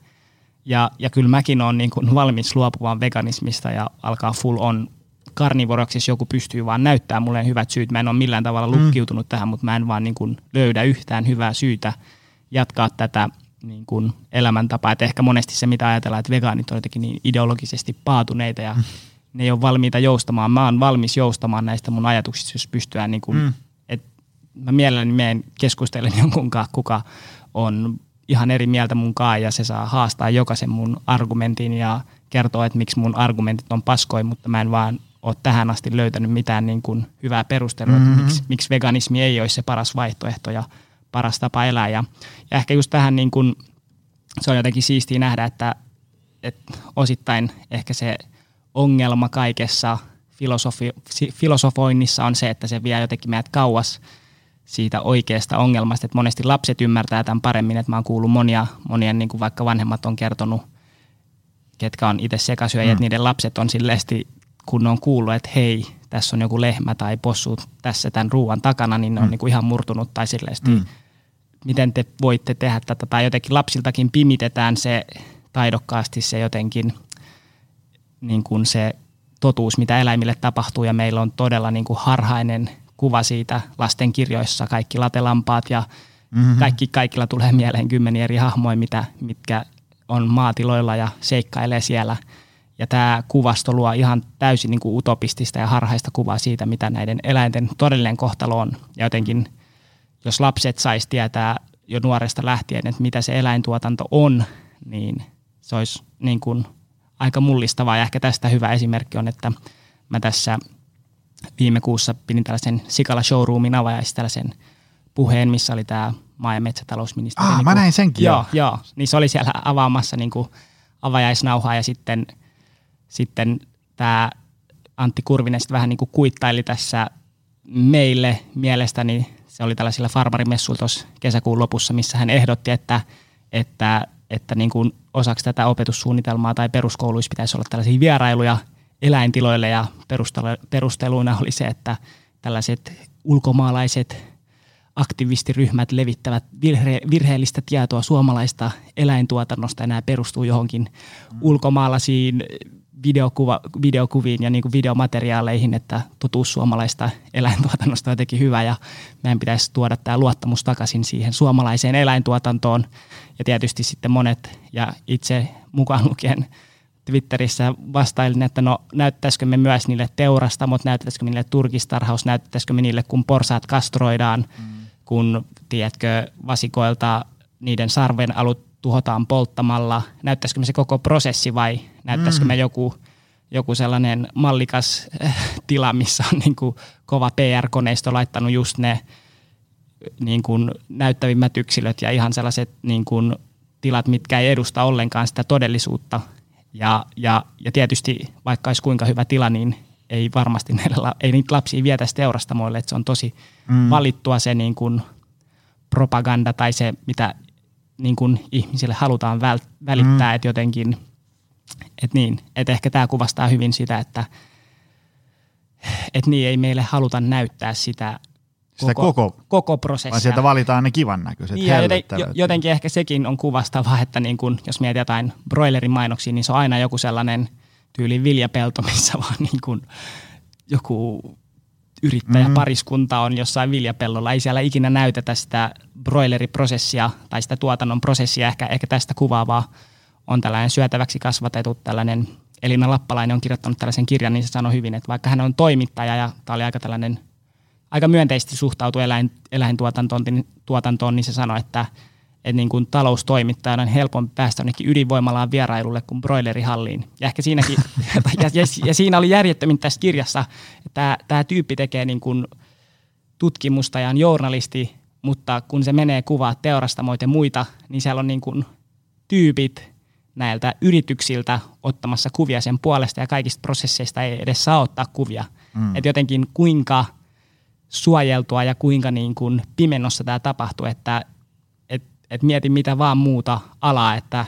Ja, ja kyllä mäkin olen niin kuin valmis luopumaan veganismista ja alkaa full on karnivoroksi, jos joku pystyy vaan näyttää mulle hyvät syyt. Mä en ole millään tavalla mm. lukkiutunut mm. tähän, mutta mä en vaan niin kuin löydä yhtään hyvää syytä jatkaa tätä niin kuin elämäntapa. Että ehkä monesti se, mitä ajatellaan, että vegaanit on jotenkin niin ideologisesti paatuneita ja mm. ne ei ole valmiita joustamaan. Mä oon valmis joustamaan näistä mun ajatuksista, jos pystyään niin kuin, mm. että mä mielelläni menen keskustelen jonkun kanssa, kuka on ihan eri mieltä mun kanssa ja se saa haastaa jokaisen mun argumentin ja kertoo, että miksi mun argumentit on paskoi, mutta mä en vaan ole tähän asti löytänyt mitään niin kuin hyvää perustelua, mm-hmm. että miksi, miksi veganismi ei olisi se paras vaihtoehto ja paras tapa elää. Ja, ja ehkä just tähän niin kuin, se on jotenkin siistiä nähdä, että, että osittain ehkä se ongelma kaikessa filosofi, filosofoinnissa on se, että se vie jotenkin meidät kauas siitä oikeasta ongelmasta, että monesti lapset ymmärtää tämän paremmin, että mä oon kuullut monia, monien niin kuin vaikka vanhemmat on kertonut, ketkä on itse sekasyöjät, mm. että niiden lapset on silleesti, kun ne on kuullut, että hei, tässä on joku lehmä tai possu tässä tämän ruoan takana, niin ne on mm. niin kuin ihan murtunut tai silleesti mm miten te voitte tehdä tätä, tai jotenkin lapsiltakin pimitetään se taidokkaasti se jotenkin niin kuin se totuus, mitä eläimille tapahtuu, ja meillä on todella niin kuin harhainen kuva siitä lasten kirjoissa, kaikki latelampaat ja mm-hmm. kaikki, kaikilla tulee mieleen kymmeniä eri hahmoja, mitä, mitkä on maatiloilla ja seikkailee siellä. Ja tämä kuvasto luo ihan täysin niin kuin utopistista ja harhaista kuvaa siitä, mitä näiden eläinten todellinen kohtalo on. Ja jotenkin, jos lapset saisi tietää jo nuoresta lähtien, että mitä se eläintuotanto on, niin se olisi niin kuin aika mullistavaa. Ja ehkä tästä hyvä esimerkki on, että mä tässä viime kuussa pidin tällaisen Sikala Showroomin avajaisi tällaisen puheen, missä oli tämä maa- ja metsätalousministeri. Ah, niin mä näin senkin Joo, jo. joo, niin se oli siellä avaamassa niin kuin avajaisnauhaa ja sitten, sitten tämä Antti Kurvinen sitten vähän niin kuin kuittaili tässä meille mielestäni, se oli tällaisilla farmarimessuilla tuossa kesäkuun lopussa, missä hän ehdotti, että, että, että niin kuin osaksi tätä opetussuunnitelmaa tai peruskouluissa pitäisi olla tällaisia vierailuja eläintiloille ja perustelu- perusteluina oli se, että tällaiset ulkomaalaiset aktivistiryhmät levittävät virhe, virheellistä tietoa suomalaista eläintuotannosta ja nämä perustuu johonkin ulkomaalaisiin videokuva, videokuviin ja niin kuin videomateriaaleihin, että totuus suomalaista eläintuotannosta on jotenkin hyvä ja meidän pitäisi tuoda tämä luottamus takaisin siihen suomalaiseen eläintuotantoon ja tietysti sitten monet ja itse mukaan lukien Twitterissä vastailin, että no näyttäisikö me myös niille teurastamot, näyttäisikö me niille turkistarhaus, näyttäisikö me niille, kun porsaat kastroidaan, mm. kun, tiedätkö, vasikoilta niiden sarven alut tuhotaan polttamalla, näyttäisikö me se koko prosessi vai näyttäisikö mm. me joku, joku sellainen mallikas äh, tila, missä on niin kuin kova PR-koneisto laittanut just ne niin kuin näyttävimmät yksilöt ja ihan sellaiset niin kuin tilat, mitkä ei edusta ollenkaan sitä todellisuutta. Ja, ja, ja tietysti vaikka olisi kuinka hyvä tila, niin ei varmasti näillä, ei niitä lapsia vietäisi teurastamoille, että se on tosi mm. valittua se niin kuin propaganda tai se, mitä niin kuin ihmisille halutaan väl- välittää, mm. että jotenkin, että niin, että ehkä tämä kuvastaa hyvin sitä, että et niin ei meille haluta näyttää sitä, Sitä koko, koko prosessia. vaan sieltä valitaan ne kivan näköiset, Niin, ja joten, jotenkin ehkä sekin on kuvastavaa, että niin kun, jos mietit jotain broilerin mainoksia, niin se on aina joku sellainen tyyli viljapelto, missä vaan niin kun joku yrittäjäpariskunta on jossain viljapellolla. Ei siellä ikinä näytetä sitä broileriprosessia tai sitä tuotannon prosessia. Ehkä, ehkä tästä kuvaavaa on tällainen syötäväksi kasvatetut tällainen Elina Lappalainen on kirjoittanut tällaisen kirjan, niin se sanoi hyvin, että vaikka hän on toimittaja ja tämä oli aika tällainen aika myönteisesti suhtautuu eläin, eläintuotantoon, niin- tuotantoon, niin se sanoi, että, että niin kuin taloustoimittajana on helpompi päästä jonnekin ydinvoimalaan vierailulle kuin broilerihalliin. Ja ehkä siinäkin, ja, ja, ja, siinä oli järjettömin tässä kirjassa, että tämä, tyyppi tekee niin kuin tutkimusta ja on journalisti, mutta kun se menee kuvaa teurastamoita ja muita, niin siellä on niin kuin tyypit näiltä yrityksiltä ottamassa kuvia sen puolesta ja kaikista prosesseista ei edes saa ottaa kuvia. Mm. Että jotenkin kuinka suojeltua ja kuinka niin kuin pimennossa tämä tapahtuu, että et, et mieti mitä vaan muuta alaa, että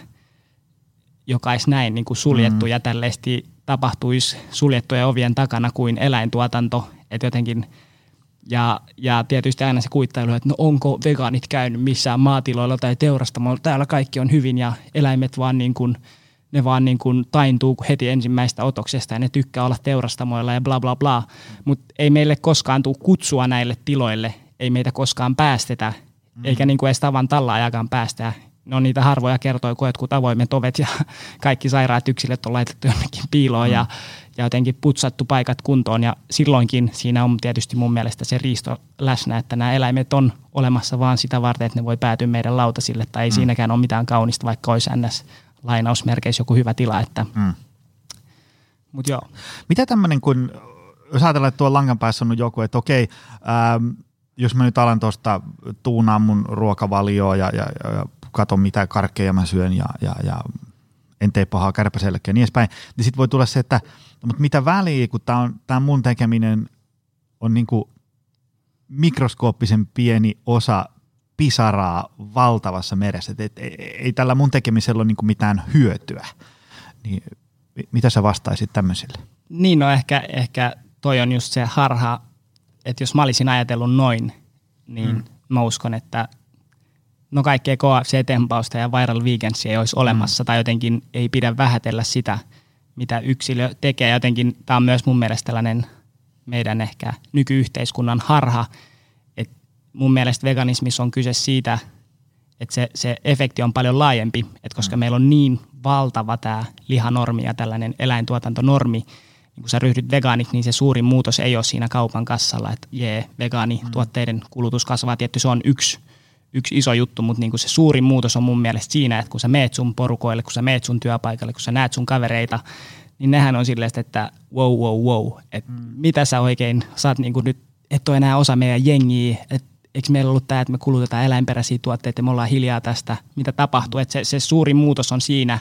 joka olisi näin niin kuin suljettu mm. ja tällaisesti tapahtuisi suljettujen ovien takana kuin eläintuotanto, että jotenkin ja, ja tietysti aina se kuittailu, että no onko vegaanit käynyt missään maatiloilla tai teurastamoilla, täällä kaikki on hyvin ja eläimet vaan niin kuin, ne vaan niin kuin taintuu heti ensimmäistä otoksesta ja ne tykkää olla teurastamoilla ja bla bla bla. Mutta ei meille koskaan tule kutsua näille tiloille, ei meitä koskaan päästetä, mm. eikä niin kuin edes tavan tallaajakaan päästä. Ne on niitä harvoja kertoja, kun jotkut avoimet ovet ja kaikki sairaat yksilöt on laitettu jonnekin piiloon mm. ja, ja jotenkin putsattu paikat kuntoon. Ja silloinkin siinä on tietysti mun mielestä se riisto läsnä, että nämä eläimet on olemassa vaan sitä varten, että ne voi päätyä meidän lautasille. Tai ei mm. siinäkään ole mitään kaunista, vaikka olisi ns lainausmerkeissä joku hyvä tila. Että. Mm. Mut joo. Mitä tämmöinen, kun jos ajatellaan, että tuolla langan päässä on joku, että okei, ähm, jos mä nyt alan tuosta tuunaa mun ruokavalioa ja, ja, ja katon mitä karkkeja mä syön ja, ja, ja en tee pahaa kärpäsellekin ja niin edespäin, niin sitten voi tulla se, että mutta mitä väliä, kun tämä tää mun tekeminen on niinku mikroskooppisen pieni osa pisaraa valtavassa meressä, että et, ei, ei tällä mun tekemisellä ole niinku mitään hyötyä. Niin, mitä sä vastaisit tämmöisille? Niin no ehkä, ehkä toi on just se harha, että jos mä olisin ajatellut noin, niin mm. mä uskon, että no kaikkea KFC-tempausta ja viral weekendsia ei olisi olemassa mm. tai jotenkin ei pidä vähätellä sitä, mitä yksilö tekee. Jotenkin tämä on myös mun mielestä tällainen meidän ehkä nykyyhteiskunnan harha, että mun mielestä veganismissa on kyse siitä, että se, se efekti on paljon laajempi, että koska mm. meillä on niin valtava tämä lihanormi ja tällainen eläintuotantonormi, niin kun sä ryhdyt vegaaniksi, niin se suurin muutos ei ole siinä kaupan kassalla, että jee, vegaanituotteiden kulutus kasvaa. Tietty se on yksi, yksi iso juttu, mutta niin kuin se suurin muutos on mun mielestä siinä, että kun sä meet sun porukoille, kun sä meet sun työpaikalle, kun sä näet sun kavereita, niin nehän on silleen, että wow, wow, wow, että mm. mitä sä oikein, saat niin kuin nyt, et ole enää osa meidän jengiä, että eikö meillä ollut tämä, että me kulutetaan eläinperäisiä tuotteita ja me ollaan hiljaa tästä, mitä tapahtuu. Että se, se suuri muutos on siinä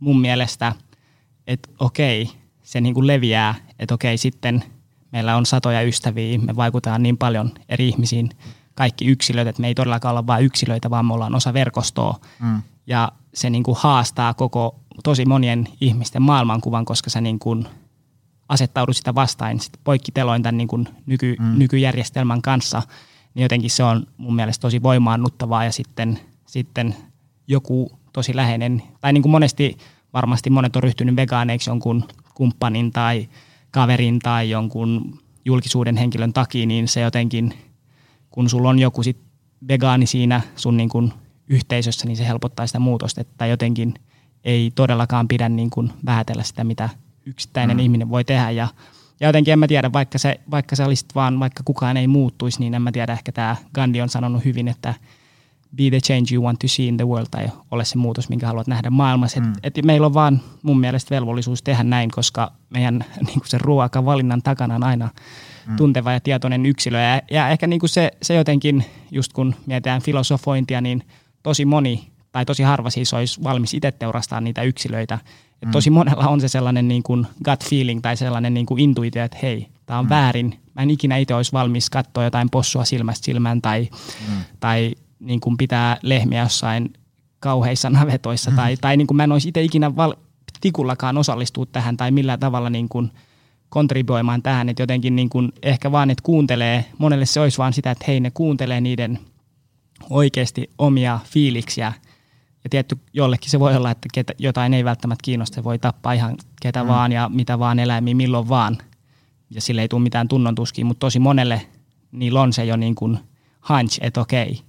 mun mielestä, että okei, se niin kuin leviää, että okei sitten meillä on satoja ystäviä, me vaikutaan niin paljon eri ihmisiin, kaikki yksilöt, että me ei todellakaan olla vain yksilöitä, vaan me ollaan osa verkostoa. Mm. Ja se niin kuin haastaa koko tosi monien ihmisten maailmankuvan, koska se niin kuin asettaudut sitä vastaan sit poikkiteloin tämän niin kuin nyky, mm. nykyjärjestelmän kanssa, niin jotenkin se on mun mielestä tosi voimaannuttavaa ja sitten, sitten joku tosi läheinen, tai niin kuin monesti varmasti monet on ryhtynyt vegaaneiksi jonkun kumppanin tai kaverin tai jonkun julkisuuden henkilön takia, niin se jotenkin, kun sulla on joku sit vegaani siinä sun niin kuin yhteisössä, niin se helpottaa sitä muutosta, että jotenkin ei todellakaan pidä niin kuin vähätellä sitä, mitä yksittäinen mm. ihminen voi tehdä ja ja jotenkin en mä tiedä, vaikka se, vaikka se olisi vaan, vaikka kukaan ei muuttuisi, niin en mä tiedä, ehkä tämä Gandhi on sanonut hyvin, että be the change you want to see in the world, tai ole se muutos, minkä haluat nähdä maailmassa. Mm. Et, et meillä on vaan mun mielestä velvollisuus tehdä näin, koska meidän niin se ruokavalinnan takana on aina mm. tunteva ja tietoinen yksilö. Ja, ja ehkä niin se, se jotenkin, just kun mietitään filosofointia, niin tosi moni tai tosi harva siis olisi valmis itse teurastaa niitä yksilöitä. Et mm. Tosi monella on se sellainen niin kuin gut feeling tai sellainen niin kuin intuitio, että hei, tämä on mm. väärin. Mä en ikinä itse olisi valmis katsoa jotain possua silmästä silmään tai, mm. tai niin kuin pitää lehmiä jossain kauheissa navetoissa. Mm. Tai, tai niin kuin mä en olisi itse ikinä val- tikullakaan osallistua tähän tai millään tavalla niin kuin kontribuoimaan tähän. Että jotenkin niin kuin ehkä vaan, että kuuntelee, monelle se olisi vaan sitä, että hei ne kuuntelee niiden oikeasti omia fiiliksiä – ja tietty jollekin se voi olla, että ketä, jotain ei välttämättä kiinnosta, se voi tappaa ihan ketä mm. vaan ja mitä vaan eläimiä milloin vaan. Ja sille ei tule mitään tunnontuskia, mutta tosi monelle niillä on se jo niin kuin hunch, että okei,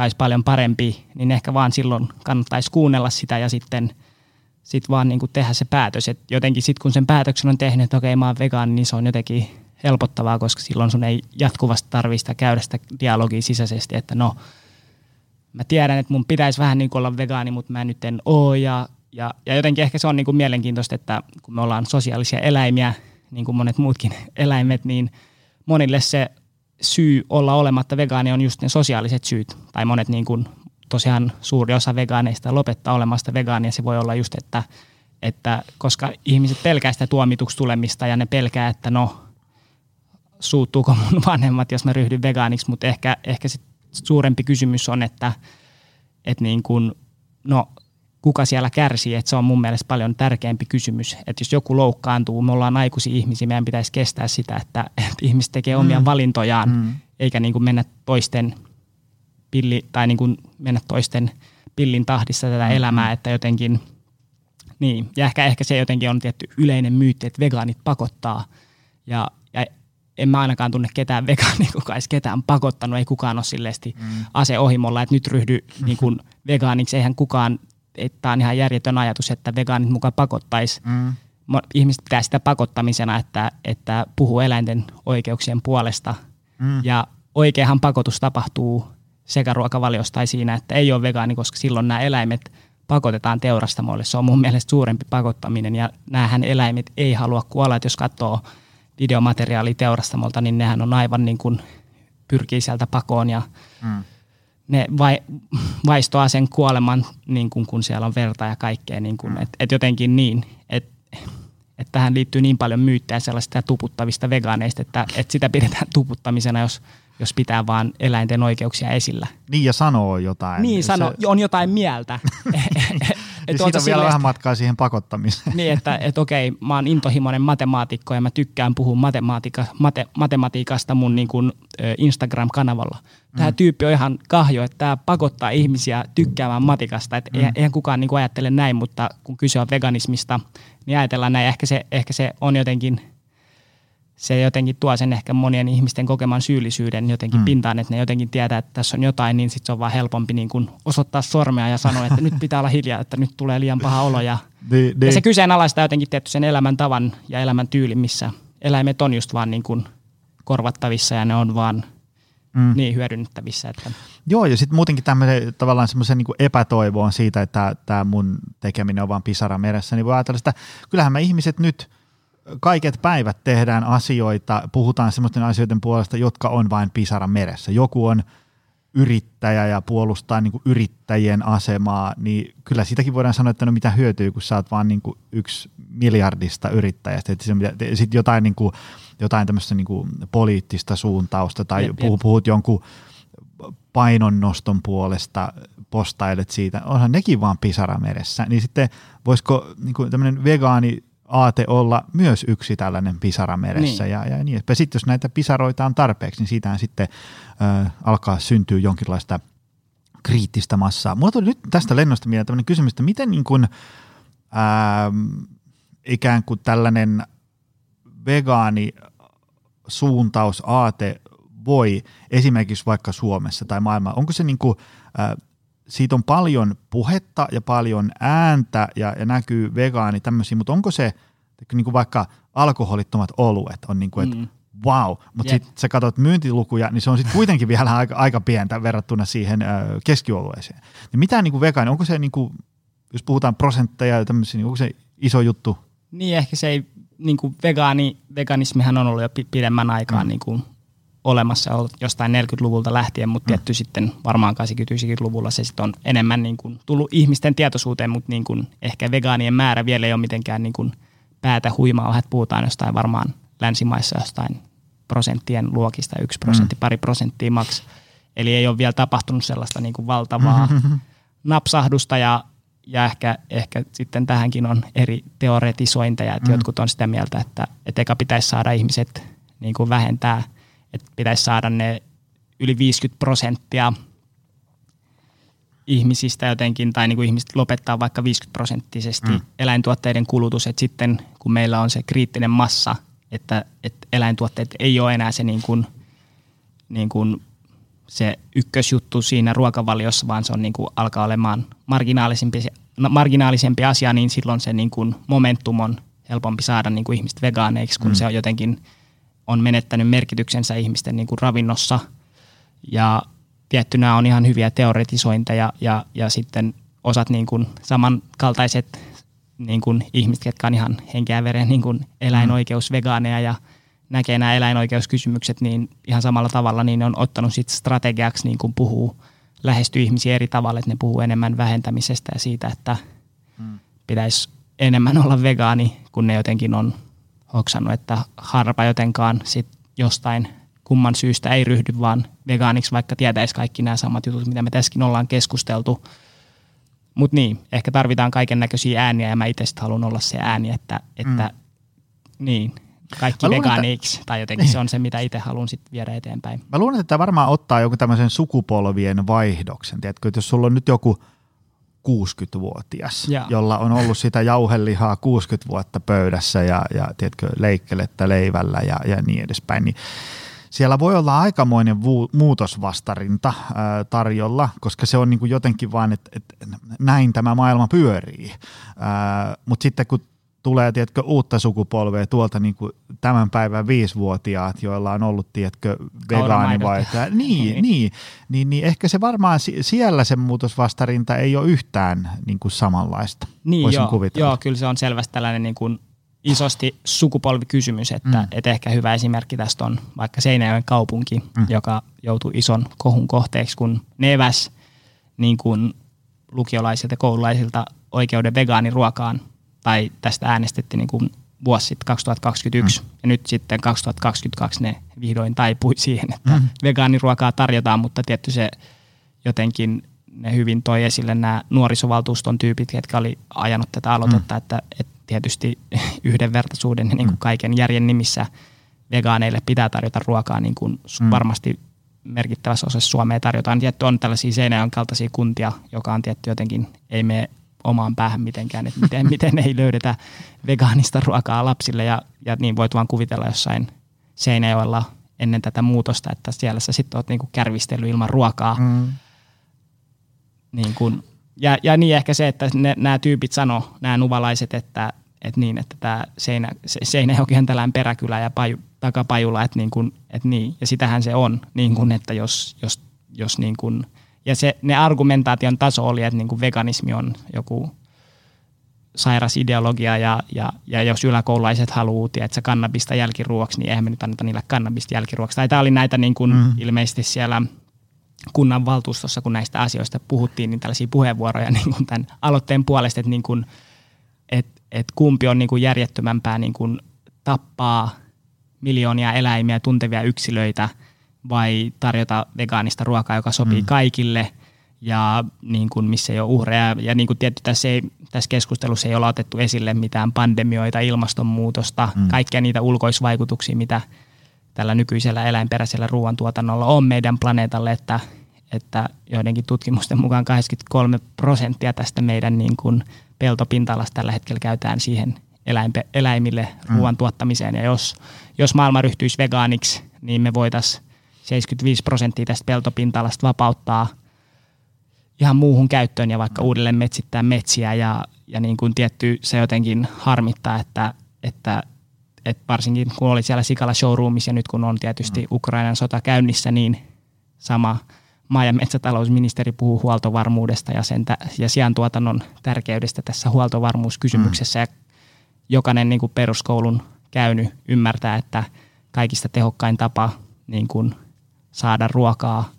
taisi paljon parempi, niin ehkä vaan silloin kannattaisi kuunnella sitä ja sitten sit vaan niin kuin tehdä se päätös. Et jotenkin sitten kun sen päätöksen on tehnyt, että okei mä oon vegaani, niin se on jotenkin helpottavaa, koska silloin sun ei jatkuvasti tarvista käydä sitä dialogia sisäisesti, että no – mä tiedän, että mun pitäisi vähän niin olla vegaani, mutta mä nyt en oo. Ja, ja, ja jotenkin ehkä se on niin kuin mielenkiintoista, että kun me ollaan sosiaalisia eläimiä, niin kuin monet muutkin eläimet, niin monille se syy olla olematta vegaani on just ne sosiaaliset syyt. Tai monet niin kuin, tosiaan suuri osa vegaaneista lopettaa olemasta vegaania. Se voi olla just, että, että koska ihmiset pelkää sitä tuomituksi tulemista ja ne pelkää, että no suuttuuko mun vanhemmat, jos mä ryhdyn vegaaniksi, mutta ehkä, ehkä sit suurempi kysymys on, että, että niin kuin, no, kuka siellä kärsii, että se on mun mielestä paljon tärkeämpi kysymys. Että jos joku loukkaantuu, me ollaan aikuisia ihmisiä, meidän pitäisi kestää sitä, että, että ihmiset tekee omia mm. valintojaan, mm. eikä niin kuin mennä toisten pilli, tai niin kuin mennä toisten pillin tahdissa tätä mm. elämää, että jotenkin, niin, ja ehkä, ehkä se jotenkin on tietty yleinen myytti, että vegaanit pakottaa, ja, ja en mä ainakaan tunne ketään vegaani, kuka olisi ketään pakottanut, ei kukaan ole silleesti mm. ase ohimolla, että nyt ryhdy niin kuin vegaaniksi, eihän kukaan, että tämä on ihan järjetön ajatus, että vegaanit mukaan pakottaisi. Mm. Ihmiset pitää sitä pakottamisena, että, että puhuu eläinten oikeuksien puolesta. Mm. Ja oikeahan pakotus tapahtuu sekä ruokavaliosta tai siinä, että ei ole vegaani, koska silloin nämä eläimet pakotetaan teurastamoille. Se on mun mielestä suurempi pakottaminen ja näähän eläimet ei halua kuolla. Että jos katsoo videomateriaalia teurastamolta, niin nehän on aivan niin kuin pyrkii sieltä pakoon ja mm. Ne vai, vaistoaa sen kuoleman, niin kuin, kun siellä on verta ja kaikkea. Niin kuin, mm. et, et jotenkin niin, että et tähän liittyy niin paljon myyttejä sellaisista tuputtavista vegaaneista, että, että sitä pidetään tuputtamisena, jos – jos pitää vaan eläinten oikeuksia esillä. Niin ja sanoo jotain. Niin, sano, se... on jotain mieltä. et siitä on vielä vähän matkaa siihen pakottamiseen. niin, että et okei, mä oon intohimoinen matemaatikko ja mä tykkään puhua matematika, mate, matematiikasta mun niin kuin, Instagram-kanavalla. Tämä mm. tyyppi on ihan kahjo, että tämä pakottaa ihmisiä tykkäämään matikasta. Et mm. Eihän kukaan niin kuin ajattele näin, mutta kun kyse on veganismista, niin ajatellaan näin. Ehkä se, ehkä se on jotenkin – se jotenkin tuo sen ehkä monien ihmisten kokeman syyllisyyden jotenkin mm. pintaan, että ne jotenkin tietää, että tässä on jotain, niin sitten se on vaan helpompi niin kuin osoittaa sormea ja sanoa, että nyt pitää olla hiljaa, että nyt tulee liian paha olo. Ja, de, de. ja se kyseenalaistaa jotenkin tietty sen elämäntavan ja elämäntyylin, missä eläimet on just vaan niin kuin korvattavissa ja ne on vaan mm. niin hyödynnettävissä. Että. Joo, ja sitten muutenkin tämmöisen tavallaan semmoisen niin epätoivoon siitä, että tämä mun tekeminen on vaan pisara meressä, niin voi ajatella sitä, kyllähän me ihmiset nyt – kaiket päivät tehdään asioita, puhutaan semmoisten asioiden puolesta, jotka on vain pisara meressä. Joku on yrittäjä ja puolustaa niin kuin yrittäjien asemaa, niin kyllä siitäkin voidaan sanoa, että no mitä hyötyy, kun sä oot vaan niin kuin yksi miljardista yrittäjästä. Sitten jotain, niin kuin, jotain tämmöistä niin kuin poliittista suuntausta tai jep, jep. puhut jonkun painonnoston puolesta, postailet siitä, onhan nekin vaan pisara meressä. Niin sitten voisiko niin kuin tämmöinen vegaani aate olla myös yksi tällainen pisara meressä niin. ja, ja niin että Sitten jos näitä pisaroita on tarpeeksi, niin siitähän sitten äh, alkaa syntyä jonkinlaista kriittistä massaa. Mulla tuli nyt tästä lennosta mieleen tämmöinen kysymys, että miten niin kuin, äh, ikään kuin tällainen vegaani suuntaus, aate voi esimerkiksi vaikka Suomessa tai maailmalla, onko se niin kuin, äh, siitä on paljon puhetta ja paljon ääntä ja, ja näkyy vegaani tämmöisiä, mutta onko se niin kuin vaikka alkoholittomat oluet on niin kuin, että mm. wow, mutta sitten sä katsot myyntilukuja, niin se on sitten kuitenkin vielä aika, aika pientä verrattuna siihen äh, keskiolueeseen. Niin mitä niin kuin vegaani, onko se niin kuin, jos puhutaan prosentteja ja tämmöisiä, niin onko se iso juttu? Niin ehkä se ei, niin kuin vegaani, veganismihan on ollut jo pidemmän aikaa mm. niin kuin olemassa ollut jostain 40-luvulta lähtien, mutta mm. tietty sitten varmaan 80-luvulla se sitten on enemmän niin kuin tullut ihmisten tietoisuuteen, mutta niin kuin ehkä vegaanien määrä vielä ei ole mitenkään niin kuin päätä huimaa, että puhutaan jostain varmaan länsimaissa jostain prosenttien luokista, yksi prosentti, mm. pari prosenttia maks. Eli ei ole vielä tapahtunut sellaista niin kuin valtavaa napsahdusta ja, ja ehkä, ehkä sitten tähänkin on eri teoretisointeja, että mm. jotkut on sitä mieltä, että, että eka pitäisi saada ihmiset niin kuin vähentää – että pitäisi saada ne yli 50 prosenttia ihmisistä jotenkin, tai niin kuin ihmiset lopettaa vaikka 50 prosenttisesti mm. eläintuotteiden kulutus, että sitten kun meillä on se kriittinen massa, että, että eläintuotteet ei ole enää se, niin kuin, niin kuin se ykkösjuttu siinä ruokavaliossa, vaan se on niin kuin, alkaa olemaan marginaalisempi, marginaalisempi asia, niin silloin se niin kuin momentum on helpompi saada niin kuin ihmiset vegaaneiksi, kun mm. se on jotenkin – on menettänyt merkityksensä ihmisten niin kuin ravinnossa. Ja tiettynä on ihan hyviä teoretisointeja ja, ja sitten osat niin kuin samankaltaiset niin kuin ihmiset, jotka on ihan henkeä veren niin kuin eläinoikeusvegaaneja ja näkee nämä eläinoikeuskysymykset niin ihan samalla tavalla, niin ne on ottanut sit strategiaksi niin kuin puhuu, lähestyy ihmisiä eri tavalla, että ne puhuu enemmän vähentämisestä ja siitä, että mm. pitäisi enemmän olla vegaani, kun ne jotenkin on hoksannut, että harva jotenkaan sit jostain kumman syystä ei ryhdy vaan vegaaniksi, vaikka tietäisi kaikki nämä samat jutut, mitä me tässäkin ollaan keskusteltu. Mutta niin, ehkä tarvitaan kaiken näköisiä ääniä ja mä itse haluan olla se ääni, että, että mm. niin, kaikki mä vegaaniksi, että... tai jotenkin se on se, mitä itse haluan sitten viedä eteenpäin. Mä luulen, että tämä varmaan ottaa joku tämmöisen sukupolvien vaihdoksen. Tiedätkö, että jos sulla on nyt joku 60-vuotias, ja. jolla on ollut sitä jauhelihaa 60 vuotta pöydässä ja, ja tiedätkö, leikkelettä leivällä ja, ja niin edespäin, niin siellä voi olla aikamoinen muutosvastarinta ää, tarjolla, koska se on niin kuin jotenkin vaan, että, että näin tämä maailma pyörii. Mutta sitten kun tulee, tiedätkö, uutta sukupolvea tuolta niin kuin tämän päivän viisivuotiaat, joilla on ollut, tiedätkö, vegaani niin, niin, niin, niin, niin, ehkä se varmaan siellä se muutosvastarinta ei ole yhtään niin kuin samanlaista. Niin, joo, joo, kyllä se on selvästi tällainen niin kuin isosti sukupolvikysymys, että mm. et ehkä hyvä esimerkki tästä on vaikka Seinäjoen kaupunki, mm. joka joutui ison kohun kohteeksi, kun ne eväs niin kuin lukiolaisilta ja koululaisilta oikeuden vegaaniruokaan tai tästä äänestettiin niin kuin vuosi sitten 2021 mm. ja nyt sitten 2022 ne vihdoin taipui siihen, että mm. vegaaniruokaa tarjotaan, mutta tietty se jotenkin ne hyvin toi esille nämä nuorisovaltuuston tyypit, jotka oli ajanut tätä aloitetta, mm. että, että tietysti yhdenvertaisuuden ja niin kuin mm. kaiken järjen nimissä vegaaneille pitää tarjota ruokaa niin kuin mm. varmasti merkittävässä osassa Suomea tarjotaan. Tietty on tällaisia Seinäjoen kaltaisia kuntia, joka on tietty jotenkin, ei mene omaan päähän mitenkään, että miten, miten ei löydetä vegaanista ruokaa lapsille ja, ja niin voit vaan kuvitella jossain Seinäjoella ennen tätä muutosta, että siellä sä sitten oot niinku kärvistellyt ilman ruokaa. Mm. Niin kun, ja, ja niin ehkä se, että nämä tyypit sano, nämä nuvalaiset, että, että niin, että tämä Seinä, Seinäjokihan tällään peräkylä ja paju, takapajula, että niin, kun, että niin, ja sitähän se on, niin kun, että jos, jos, jos niin kun, ja se, ne argumentaation taso oli, että niin kun veganismi on joku sairas ideologia ja, ja, ja jos yläkoululaiset haluaa että se kannabista jälkiruoksi, niin eihän me nyt anneta niille kannabista jälkiruoksi. Tai tämä oli näitä niin kuin mm. ilmeisesti siellä kunnan valtuustossa, kun näistä asioista puhuttiin, niin tällaisia puheenvuoroja niin kuin tämän aloitteen puolesta, että, niin kuin, että, että kumpi on niin kuin järjettömämpää niin kuin tappaa miljoonia eläimiä tuntevia yksilöitä vai tarjota vegaanista ruokaa, joka sopii mm. kaikille ja niin kuin missä ei ole uhreja. Ja niin kuin tietty tässä, ei, tässä keskustelussa ei ole otettu esille mitään pandemioita, ilmastonmuutosta, mm. kaikkia niitä ulkoisvaikutuksia, mitä tällä nykyisellä eläinperäisellä ruoantuotannolla on meidän planeetalle, että, että joidenkin tutkimusten mukaan 83 prosenttia tästä meidän niin kuin peltopinta-alasta tällä hetkellä käytetään siihen eläimpe, eläimille mm. ruoan tuottamiseen. Ja jos, jos maailma ryhtyisi vegaaniksi, niin me voitaisiin 75 prosenttia tästä peltopinta-alasta vapauttaa ihan muuhun käyttöön ja vaikka uudelleen metsittää metsiä ja, ja niin kuin tietty se jotenkin harmittaa, että, että et varsinkin kun oli siellä Sikala showroomissa ja nyt kun on tietysti mm. Ukrainan sota käynnissä, niin sama maa- ja metsätalousministeri puhuu huoltovarmuudesta ja, sen ja siantuotannon tärkeydestä tässä huoltovarmuuskysymyksessä. Mm. Ja jokainen niin kuin peruskoulun käynyt ymmärtää, että kaikista tehokkain tapa niin kuin saada ruokaa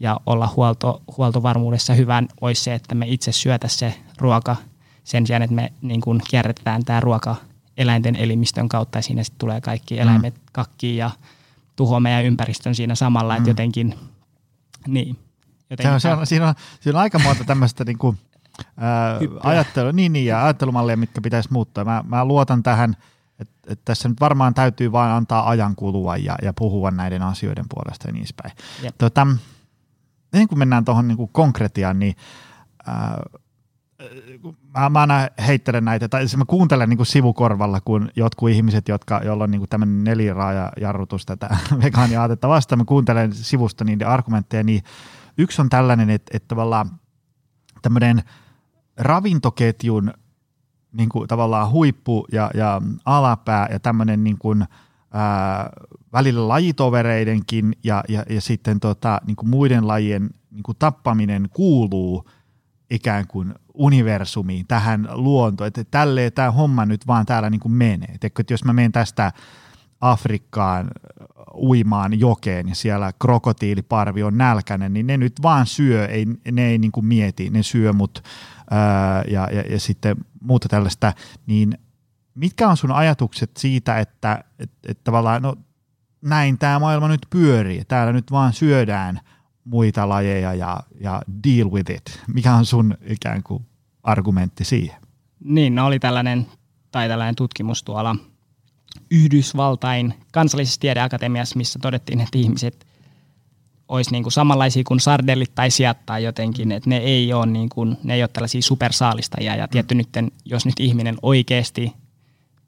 ja olla huolto, huoltovarmuudessa hyvän olisi se, että me itse syötä se ruoka sen sijaan, että me niin kuin kierrätetään tämä ruoka eläinten elimistön kautta ja siinä sitten tulee kaikki mm. eläimet mm. kakkiin ja tuhoaa meidän ympäristön siinä samalla, että mm. jotenkin, niin. Jotenkin se on, siinä, on, siinä on aika monta tämmöistä niin kuin, ajattelu, niin, niin, ja ajattelumallia, mitkä pitäisi muuttaa. Mä, mä luotan tähän, että, että tässä nyt varmaan täytyy vain antaa ajan kulua ja, ja puhua näiden asioiden puolesta ja niin edespäin. Tota, ennen kuin mennään tuohon niin konkretiaan, niin ää, mä, mä aina heittelen näitä, tai siis mä kuuntelen niin kuin sivukorvalla, kun jotkut ihmiset, jotka, joilla on niin kuin tämmöinen neliraaja-jarrutus tätä vegaaniaatetta vastaan, mä kuuntelen sivusta niiden argumentteja, niin yksi on tällainen, että, että tavallaan tämmöinen ravintoketjun niin kuin tavallaan huippu ja, ja alapää ja tämmöinen niin kuin, ää, välillä lajitovereidenkin ja, ja, ja sitten tota, niin kuin muiden lajien niin kuin tappaminen kuuluu ikään kuin universumiin, tähän luontoon, että tälleen tämä homma nyt vaan täällä niin kuin menee. että jos mä menen tästä Afrikkaan uimaan jokeen ja siellä krokotiiliparvi on nälkäinen, niin ne nyt vaan syö, ei, ne ei niin kuin mieti, ne syö mut ää, ja, ja, ja sitten muuta tällaista, niin mitkä on sun ajatukset siitä, että, että, että tavallaan no, näin tämä maailma nyt pyörii, täällä nyt vaan syödään muita lajeja ja, ja deal with it. Mikä on sun ikään kuin argumentti siihen? Niin, no oli tällainen, tai tällainen tutkimus tuolla Yhdysvaltain kansallisessa tiedeakatemiassa, missä todettiin, että ihmiset olisi niin kuin samanlaisia kuin sardellit tai sijat tai jotenkin, että ne ei ole, niin kuin, ne ei ole tällaisia supersaalistajia. Ja tietty nyt, jos nyt ihminen oikeasti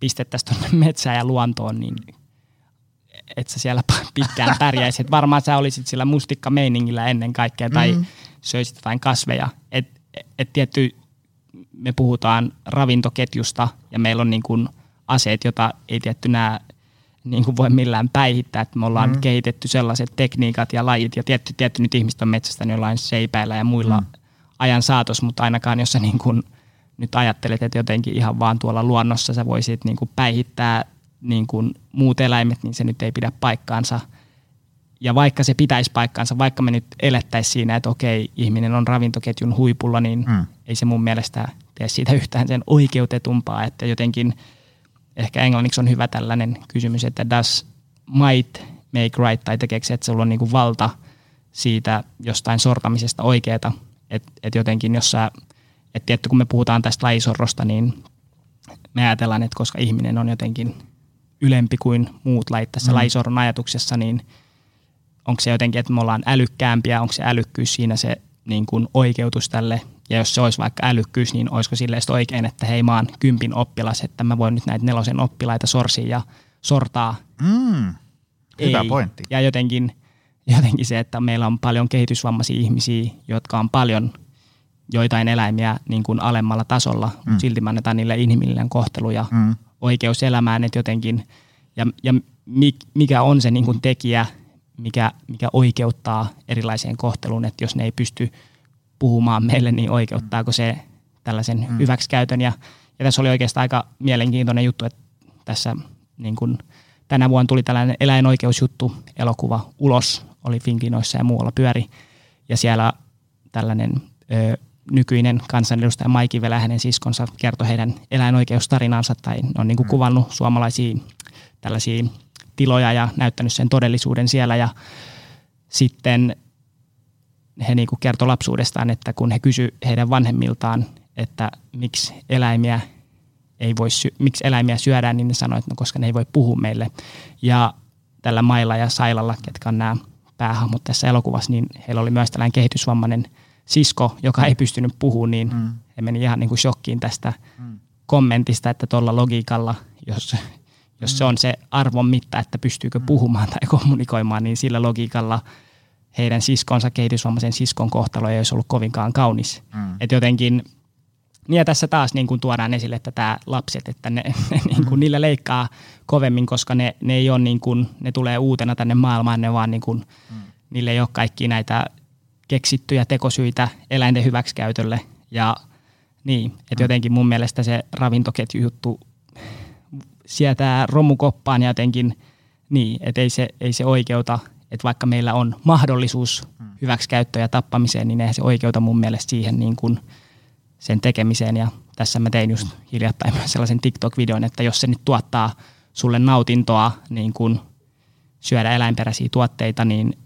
pistettäisiin tuonne metsään ja luontoon, niin että sä siellä pitkään pärjäisit. Varmaan sä olisit sillä mustikka-meiningillä ennen kaikkea tai mm. söisit jotain kasveja. Et, et tietty, me puhutaan ravintoketjusta ja meillä on niin kuin aseet, jota ei tietty nämä niin kuin voi millään päihittää, että me ollaan mm. kehitetty sellaiset tekniikat ja lajit, ja tietty, tietty nyt ihmiset on metsästä jollain seipäillä ja muilla mm. ajan saatos, mutta ainakaan jos sä niin kuin nyt ajattelet, että jotenkin ihan vaan tuolla luonnossa sä voisit niin kuin päihittää niin kuin muut eläimet, niin se nyt ei pidä paikkaansa. Ja vaikka se pitäisi paikkaansa, vaikka me nyt elettäisiin siinä, että okei, ihminen on ravintoketjun huipulla, niin mm. ei se mun mielestä tee siitä yhtään sen oikeutetumpaa, että jotenkin ehkä englanniksi on hyvä tällainen kysymys, että does might make right, tai tekeekö se, että sulla on niin kuin valta siitä jostain sortamisesta oikeeta, että et jotenkin jos sä, että tietty kun me puhutaan tästä lajisorrosta, niin me ajatellaan, että koska ihminen on jotenkin ylempi kuin muut lait tässä mm. lajisorron ajatuksessa, niin onko se jotenkin, että me ollaan älykkäämpiä, onko se älykkyys siinä se niin kuin oikeutus tälle, ja jos se olisi vaikka älykkyys, niin olisiko sille oikein, että hei mä oon kympin oppilas, että mä voin nyt näitä nelosen oppilaita sorsia ja sortaa. Mm. Hyvä ei. pointti. Ja jotenkin, jotenkin se, että meillä on paljon kehitysvammaisia ihmisiä, jotka on paljon joitain eläimiä niin kuin alemmalla tasolla, mm. mutta silti me annetaan niille inhimillinen kohtelu ja mm. oikeus elämään, että jotenkin, ja, ja mikä on se niin kuin tekijä, mikä, mikä oikeuttaa erilaiseen kohteluun, että jos ne ei pysty puhumaan meille, niin oikeuttaako se tällaisen mm. hyväksikäytön. Ja, ja tässä oli oikeastaan aika mielenkiintoinen juttu, että tässä niin kuin, tänä vuonna tuli tällainen eläinoikeusjuttu, elokuva ulos, oli Finkinoissa ja muualla pyöri, ja siellä tällainen ö, nykyinen kansanedustaja Maiki Velä, hänen siskonsa, kertoi heidän eläinoikeustarinansa tai on niin kuin mm. kuvannut suomalaisia tällaisia tiloja ja näyttänyt sen todellisuuden siellä ja sitten he niin kertoi lapsuudestaan, että kun he kysy heidän vanhemmiltaan, että miksi eläimiä ei voi sy- miksi eläimiä syödään, niin ne sanoivat, että no koska ne ei voi puhua meille. Ja tällä Mailla ja Sailalla, ketkä on nämä päähahmot tässä elokuvassa, niin heillä oli myös tällainen kehitysvammainen sisko, joka ei pystynyt puhumaan, niin mm. he meni ihan niin kuin shokkiin tästä mm. kommentista, että tuolla logiikalla, jos, jos mm. se on se arvon mitta, että pystyykö mm. puhumaan tai kommunikoimaan, niin sillä logiikalla heidän siskonsa, kehitysvammaisen siskon kohtalo ei olisi ollut kovinkaan kaunis. Mm. Että jotenkin, niin ja tässä taas niin kuin tuodaan esille, että tämä lapset, että ne, ne niin kuin, mm. niillä leikkaa kovemmin, koska ne, ne ei ole niin kuin, ne tulee uutena tänne maailmaan, ne vaan niin kuin, mm. niille ei ole kaikki näitä keksittyjä tekosyitä eläinten hyväksikäytölle. Ja niin, että mm. jotenkin mun mielestä se ravintoketjujuttu sietää romukoppaan ja jotenkin niin, että ei se, ei se oikeuta, että vaikka meillä on mahdollisuus mm. hyväksikäyttöön ja tappamiseen, niin eihän se oikeuta mun mielestä siihen niin kuin sen tekemiseen. Ja tässä mä tein just hiljattain myös sellaisen TikTok-videon, että jos se nyt tuottaa sulle nautintoa niin kuin syödä eläinperäisiä tuotteita, niin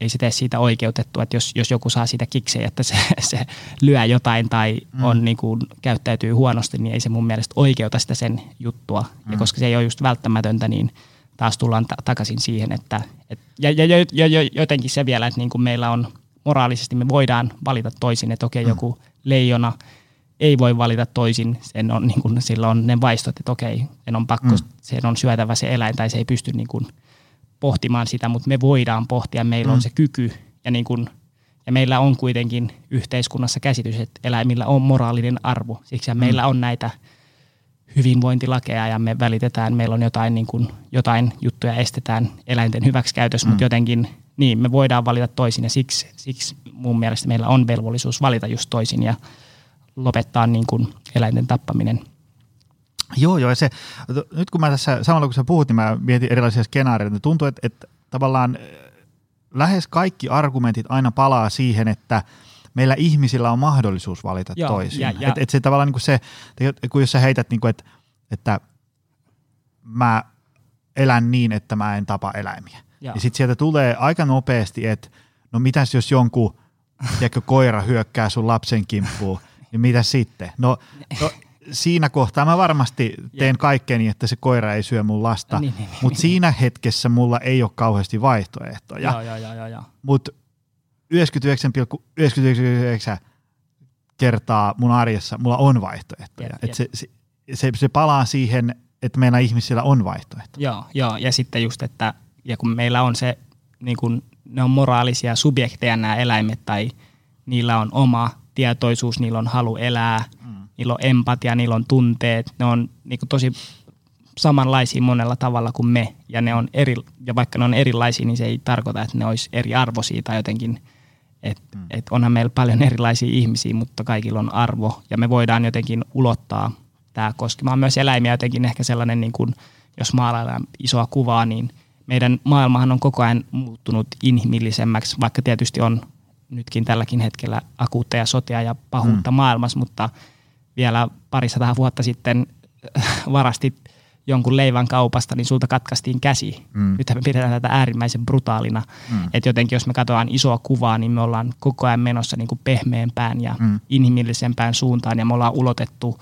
ei se tee siitä oikeutettua, että jos, jos joku saa siitä kikseen, että se, se lyö jotain tai mm. on, niin kuin, käyttäytyy huonosti, niin ei se mun mielestä oikeuta sitä sen juttua. Mm. Ja koska se ei ole just välttämätöntä, niin taas tullaan ta- takaisin siihen, että et, ja, ja, ja, ja, ja jotenkin se vielä, että niin kuin meillä on moraalisesti, me voidaan valita toisin, että okei, mm. joku leijona ei voi valita toisin, sen on, niin kuin, sillä on ne vaistot, että okei, sen on pakko, mm. sen on syötävä se eläin tai se ei pysty niin kuin, pohtimaan sitä, mutta me voidaan pohtia, meillä mm. on se kyky ja, niin kun, ja meillä on kuitenkin yhteiskunnassa käsitys, että eläimillä on moraalinen arvo. Siksi mm. meillä on näitä hyvinvointilakeja ja me välitetään, meillä on jotain, niin kun, jotain juttuja estetään eläinten hyväksikäytössä, mm. mutta jotenkin niin, me voidaan valita toisin ja siksi, siksi mun mielestä meillä on velvollisuus valita just toisin ja lopettaa niin kun eläinten tappaminen – Joo, joo. Se, nyt kun mä tässä, samalla kun sä puhut, niin mä mietin erilaisia skenaarioita. Niin tuntuu, että, että tavallaan eh, lähes kaikki argumentit aina palaa siihen, että meillä ihmisillä on mahdollisuus valita joo, toisin. Ja, ja. Et, et se tavallaan niin kuin se, kun jos sä heität, niin kuin, että, että mä elän niin, että mä en tapa eläimiä. Ja niin sitten sieltä tulee aika nopeasti, että no mitäs jos jonkun tiedätkö, koira hyökkää sun lapsen kimppuun, niin mitä sitten? No, no siinä kohtaa mä varmasti teen kaikkeni, että se koira ei syö mun lasta, niin, niin, niin, mutta niin, siinä hetkessä mulla ei ole kauheasti vaihtoehtoja. Joo, joo, joo, joo. Mutta 99,99 kertaa mun arjessa mulla on vaihtoehtoja. Jep, jep. Se, se, se, se palaa siihen, että meillä ihmisillä on vaihtoehto. Joo, joo, ja sitten just, että ja kun meillä on se, niin kun ne on moraalisia subjekteja nämä eläimet, tai niillä on oma tietoisuus, niillä on halu elää – niillä on empatia, niillä on tunteet, ne on niin tosi samanlaisia monella tavalla kuin me, ja, ne on eri, ja vaikka ne on erilaisia, niin se ei tarkoita, että ne olisi eri arvoisia tai jotenkin, että mm. et onhan meillä paljon erilaisia ihmisiä, mutta kaikilla on arvo, ja me voidaan jotenkin ulottaa tämä koskemaan myös eläimiä jotenkin ehkä sellainen, niin kuin, jos maalaillaan isoa kuvaa, niin meidän maailmahan on koko ajan muuttunut inhimillisemmäksi, vaikka tietysti on nytkin tälläkin hetkellä akuutteja sotia ja pahuutta mm. maailmassa, mutta – vielä parisataa vuotta sitten varastit jonkun leivän kaupasta, niin sulta katkaistiin käsi. Mm. Nyt me pidetään tätä äärimmäisen brutaalina. Mm. Että jotenkin jos me katsotaan isoa kuvaa, niin me ollaan koko ajan menossa niin kuin pehmeämpään ja mm. inhimillisempään suuntaan ja me ollaan ulotettu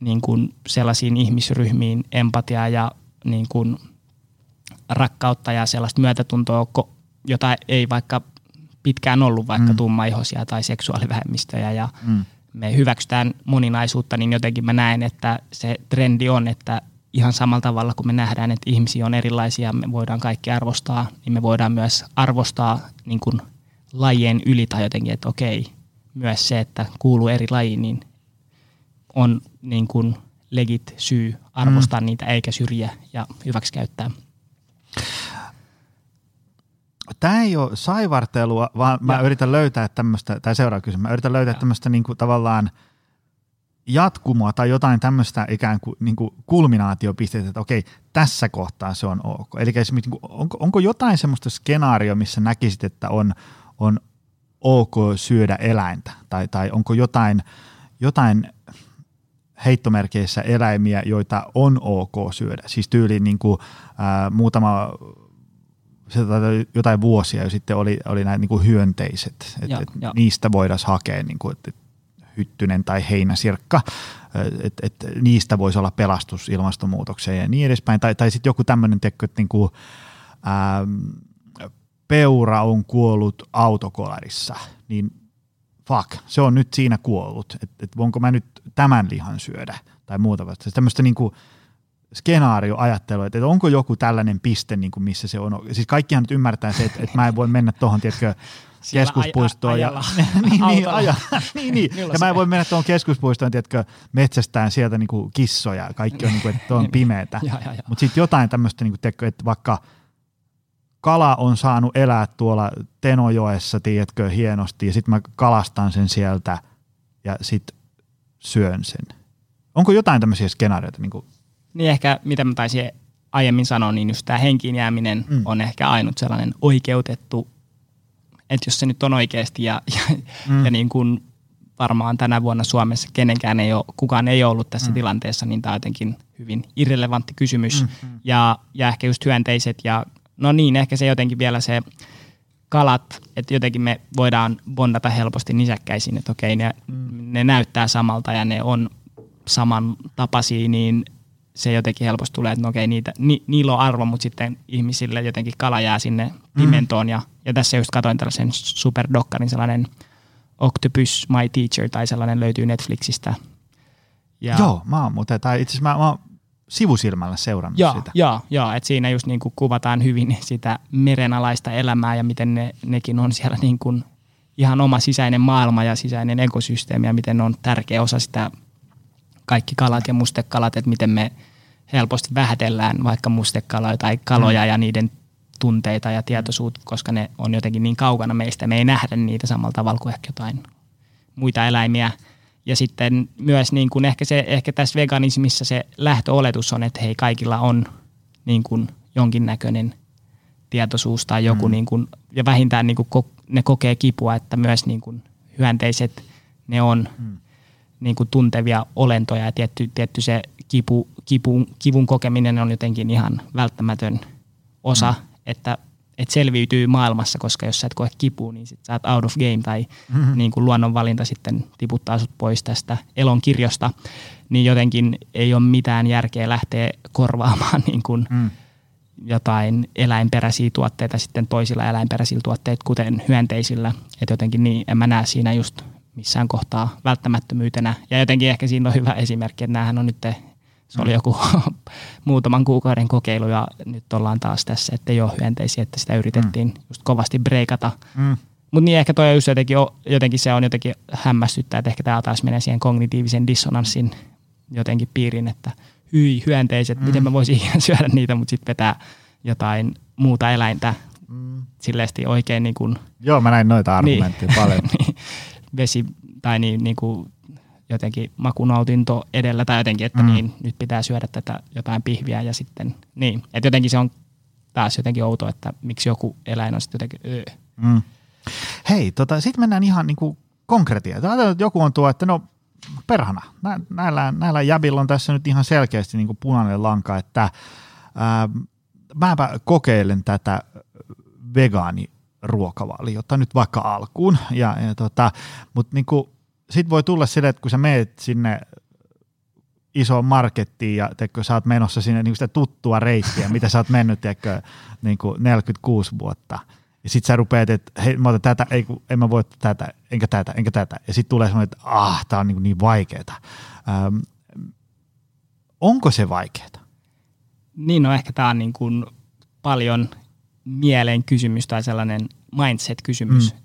niin kuin sellaisiin ihmisryhmiin empatiaa ja niin kuin rakkautta ja sellaista myötätuntoa, jota ei vaikka pitkään ollut vaikka mm. tummaihoisia tai seksuaalivähemmistöjä ja mm me hyväksytään moninaisuutta, niin jotenkin mä näen, että se trendi on, että ihan samalla tavalla, kun me nähdään, että ihmisiä on erilaisia, me voidaan kaikki arvostaa, niin me voidaan myös arvostaa niin kuin lajien yli tai jotenkin, että okei, myös se, että kuuluu eri lajiin, niin on niin kuin legit syy arvostaa mm. niitä eikä syrjiä ja hyväksi käyttää. Tämä ei ole saivartelua, vaan mä ja. yritän löytää tämmöistä, tai seuraava kysymys, mä yritän löytää ja. tämmöistä niin kuin tavallaan jatkumoa tai jotain tämmöistä ikään kuin, niin kuin kulminaatiopisteitä, että okei, tässä kohtaa se on ok. Eli esimerkiksi niin onko, onko jotain semmoista skenaario, missä näkisit, että on, on ok syödä eläintä, tai, tai onko jotain, jotain heittomerkeissä eläimiä, joita on ok syödä. Siis tyyliin niin kuin, ää, muutama jotain vuosia jo sitten oli, oli nämä niin hyönteiset, että et niistä voidaan hakea, niin kuin, että hyttynen tai heinäsirkka, että et, niistä voisi olla pelastus ilmastonmuutokseen ja niin edespäin. Tai, tai sitten joku tämmöinen, että niin kuin, ää, peura on kuollut autokolarissa, niin fuck, se on nyt siinä kuollut, että et voinko mä nyt tämän lihan syödä tai muuta vasta. Tämmöistä niin kuin skenaarioajattelua, että onko joku tällainen piste, niin kuin missä se on. Siis kaikkihan nyt ymmärtää se, että, että mä en voi mennä tuohon, tiedätkö, keskuspuistoon. Aj- ja, niin, niin, aja, niin, niin. ja mä en voi mennä tuohon keskuspuistoon, tiedätkö, metsästään sieltä niin kuin kissoja. Kaikki on, niin kuin, että on pimeätä. Mutta sitten jotain tämmöistä, niin tiedätkö, että vaikka – kala on saanut elää tuolla Tenojoessa, tiedätkö, hienosti, ja sitten mä kalastan sen sieltä ja sitten syön sen. Onko jotain tämmöisiä skenaarioita? Niin, kuin? niin ehkä, mitä mä taisin aiemmin sanoa, niin just tämä henkiin jääminen mm. on ehkä ainut sellainen oikeutettu, että jos se nyt on oikeasti ja, ja, mm. ja niin kuin varmaan tänä vuonna Suomessa kenenkään ei ole, kukaan ei ollut tässä mm. tilanteessa, niin tämä on jotenkin hyvin irrelevantti kysymys. Mm-hmm. Ja, ja ehkä just hyönteiset ja no niin, ehkä se jotenkin vielä se kalat, että jotenkin me voidaan bondata helposti nisäkkäisiin, että okei, ne, mm. ne näyttää samalta ja ne on samantapaisia, niin se jotenkin helposti tulee, että no okei, niitä, ni, niillä on arvo, mutta sitten ihmisille jotenkin kala jää sinne pimentoon. Mm. Ja, ja tässä just katsoin tällaisen superdokkarin, sellainen Octopus My Teacher, tai sellainen löytyy Netflixistä. Ja, Joo, mä oon muuten, tai itse asiassa mä, mä oon sivusilmällä seurannut joo, sitä. Joo, joo että siinä just niin kuin kuvataan hyvin sitä merenalaista elämää ja miten ne, nekin on siellä niin kuin ihan oma sisäinen maailma ja sisäinen ekosysteemi ja miten ne on tärkeä osa sitä kaikki kalat ja mustekalat, että miten me helposti vähätellään vaikka mustekaloja tai kaloja mm. ja niiden tunteita ja tietoisuutta, koska ne on jotenkin niin kaukana meistä. Me ei nähdä niitä samalla tavalla kuin ehkä jotain muita eläimiä – ja sitten myös niin kuin ehkä, se, ehkä tässä veganismissa se lähtöoletus on, että hei kaikilla on niin kuin jonkinnäköinen tietoisuus tai joku, mm. niin kuin, ja vähintään niin kuin ne kokee kipua, että myös niin kuin hyönteiset, ne on mm. niin kuin tuntevia olentoja ja tietty, tietty se kipu, kipu, kivun kokeminen on jotenkin ihan välttämätön osa, mm. että että selviytyy maailmassa, koska jos sä et koe kipua, niin sit sä oot out of game tai mm-hmm. niin kuin luonnonvalinta sitten tiputtaa sut pois tästä elon kirjosta, niin jotenkin ei ole mitään järkeä lähteä korvaamaan niin kuin mm. jotain eläinperäisiä tuotteita sitten toisilla eläinperäisillä tuotteilla, kuten hyönteisillä. Että jotenkin niin, en mä näe siinä just missään kohtaa välttämättömyytenä. Ja jotenkin ehkä siinä on hyvä esimerkki, että näähän on nyt se oli joku muutaman kuukauden kokeilu ja nyt ollaan taas tässä, että ei ole hyönteisiä, että sitä yritettiin mm. just kovasti breikata. Mm. Mutta niin ehkä toi on just jotenkin, jotenkin se on jotenkin hämmästyttää, että ehkä tämä taas menee siihen kognitiivisen dissonanssin jotenkin piiriin, että hyi hyönteiset, mm. miten mä voisin syödä niitä, mutta sitten vetää jotain muuta eläintä mm. silleesti oikein niin kuin, Joo, mä näin noita argumentteja niin, paljon. niin, vesi tai niin, niin kuin jotenkin makunautinto edellä tai jotenkin, että mm. niin, nyt pitää syödä tätä jotain pihviä ja sitten niin. Että jotenkin se on taas jotenkin outo, että miksi joku eläin on sitten jotenkin öö. mm. Hei, tota, sitten mennään ihan niinku konkretiaan. Joku on tuo, että no perhana, näillä, näillä jäbillä on tässä nyt ihan selkeästi niinku punainen lanka, että ää, mäpä kokeilen tätä vegaaniruokavaliota nyt vaikka alkuun, ja, ja tota, mutta niinku, sit voi tulla sille, että kun sä meet sinne isoon markettiin ja teikö, sä oot menossa sinne niin sitä tuttua reittiä, mitä sä oot mennyt teikö, niin kuin 46 vuotta. Ja sit sä rupeat, että hei, mä otan tätä, ei, kun, en mä voi tätä, enkä tätä, enkä tätä. Ja sit tulee semmoinen, että ah, tää on niin, niin vaikeeta. Ähm, onko se vaikeeta? Niin, no ehkä tämä on niin kuin paljon mielen kysymys tai sellainen mindset-kysymys, mm.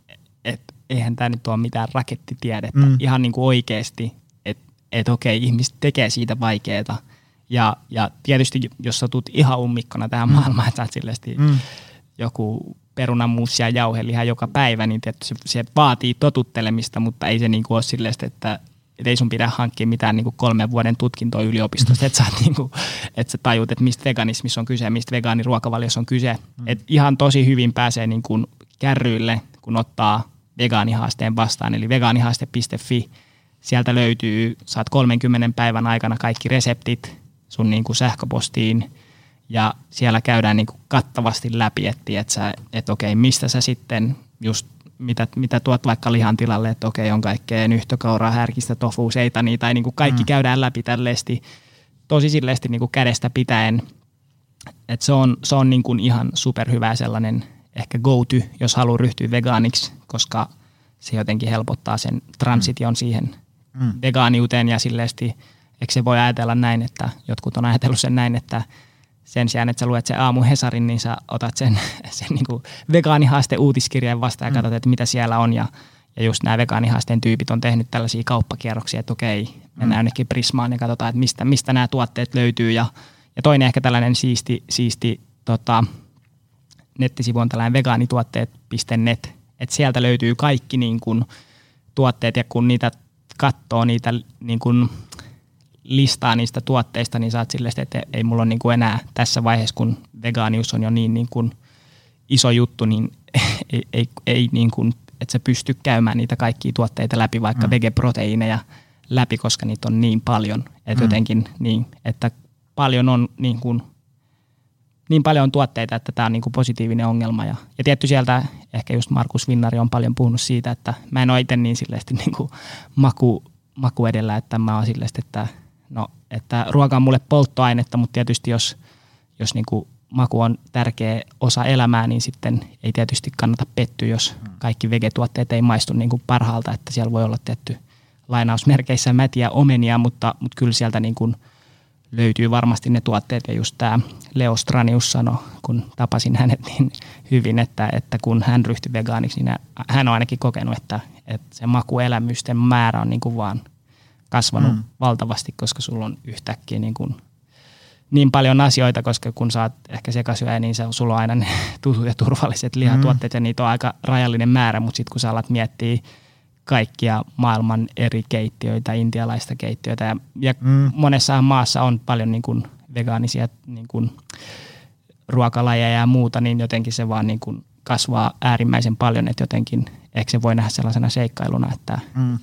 että eihän tämä nyt ole mitään rakettitiedettä. Mm. Ihan niin kuin oikeasti, että et okei, ihmiset tekee siitä vaikeaa. Ja, ja tietysti, jos sä tulet ihan ummikkona tähän mm. maailmaan, että sä mm. joku perunamuusi ja jauheliha joka päivä, niin tietysti se, se vaatii totuttelemista, mutta ei se niin kuin ole silleen, että et ei sun pidä hankkia mitään niin kuin kolmen vuoden tutkintoa yliopistosta, että sä, niin kuin, että sä tajut, että mistä veganismissa on kyse, mistä vegaaniruokavaliossa on kyse. Mm. Et ihan tosi hyvin pääsee niin kuin kärryille, kun ottaa vegaanihaasteen vastaan, eli vegaanihaaste.fi. Sieltä löytyy, saat 30 päivän aikana kaikki reseptit sun niin kuin sähköpostiin, ja siellä käydään niin kuin kattavasti läpi, että, että, sä, että okei, mistä sä sitten just mitä, mitä tuot vaikka lihan tilalle, että okei, on kaikkea nyhtökauraa, härkistä, tofu, seitani, tai niin kuin kaikki mm. käydään läpi tällaisesti tosi silleesti niin kuin kädestä pitäen. Et se on, se on niin kuin ihan superhyvä sellainen ehkä go-to, jos haluaa ryhtyä vegaaniksi, koska se jotenkin helpottaa sen transition mm. siihen mm. vegaaniuteen ja silleesti, eikö se voi ajatella näin, että jotkut on ajatellut sen näin, että sen sijaan, että sä luet sen aamu Hesarin, niin sä otat sen, sen niin kuin vegaanihaaste uutiskirjan vastaan ja mm. katsot, että mitä siellä on. Ja, ja just nämä vegaanihaasteen tyypit on tehnyt tällaisia kauppakierroksia, että okei, mennään mm. jonnekin Prismaan ja katsotaan, että mistä, mistä nämä tuotteet löytyy. Ja, ja toinen ehkä tällainen siisti, siisti tota, nettisivu on tällainen vegaanituotteet.net, että sieltä löytyy kaikki niin kuin, tuotteet ja kun niitä katsoo niitä niin kuin, listaa niistä tuotteista, niin saat sille, että ei mulla ole niin kuin enää tässä vaiheessa, kun vegaanius on jo niin, niin kuin iso juttu, niin ei, ei, ei niin kuin, että se pysty käymään niitä kaikkia tuotteita läpi, vaikka mm. vegeproteiineja läpi, koska niitä on niin paljon. Että mm. jotenkin niin, että paljon on niin kuin, niin paljon tuotteita, että tämä on niin kuin positiivinen ongelma. Ja, ja tietty sieltä ehkä just Markus Vinnari on paljon puhunut siitä, että mä en ole itse niin silleesti niin kuin maku, maku edellä, että mä oon silleesti, että No, että ruoka on mulle polttoainetta, mutta tietysti jos, jos niin kuin maku on tärkeä osa elämää, niin sitten ei tietysti kannata pettyä, jos kaikki vegetuotteet ei maistu niin kuin parhaalta, että siellä voi olla tietty lainausmerkeissä mätiä omenia, mutta, mutta kyllä sieltä niin kuin löytyy varmasti ne tuotteet ja just tämä Leo Stranius sanoi, kun tapasin hänet niin hyvin, että, että kun hän ryhtyi vegaaniksi, niin hän on ainakin kokenut, että, että se makuelämysten määrä on niin kuin vaan – kasvanut mm. valtavasti, koska sulla on yhtäkkiä niin, kuin niin paljon asioita, koska kun sä oot ehkä sekasyöjä, niin se, sulla on aina ne tutut ja turvalliset lihatuotteet mm. ja niitä on aika rajallinen määrä, mutta sitten kun sä alat miettiä kaikkia maailman eri keittiöitä, intialaista keittiöitä ja, ja mm. monessa maassa on paljon niin kuin vegaanisia niin kuin ruokalajeja ja muuta, niin jotenkin se vaan niin kuin kasvaa äärimmäisen paljon, että jotenkin ehkä se voi nähdä sellaisena seikkailuna, että mm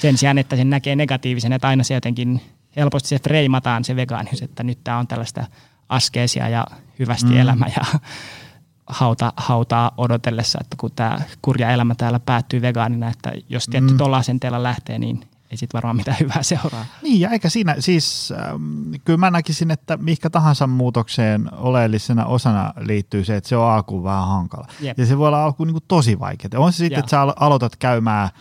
sen sijaan, että sen näkee negatiivisen, että aina se jotenkin helposti se freimataan se vegaanius, että nyt tämä on tällaista askeesia ja hyvästi mm. elämä ja hauta, hautaa odotellessa, että kun tämä kurja elämä täällä päättyy vegaanina, että jos tietty mm. tuolla asenteella lähtee, niin ei sitten varmaan mitään hyvää seuraa. Niin, ja eikä siinä, siis ähm, kyllä mä näkisin, että mihinkä tahansa muutokseen oleellisena osana liittyy se, että se on alkuun vähän hankala. Jep. Ja se voi olla alkuun niin tosi vaikeaa. On se sitten, että sä aloitat käymään –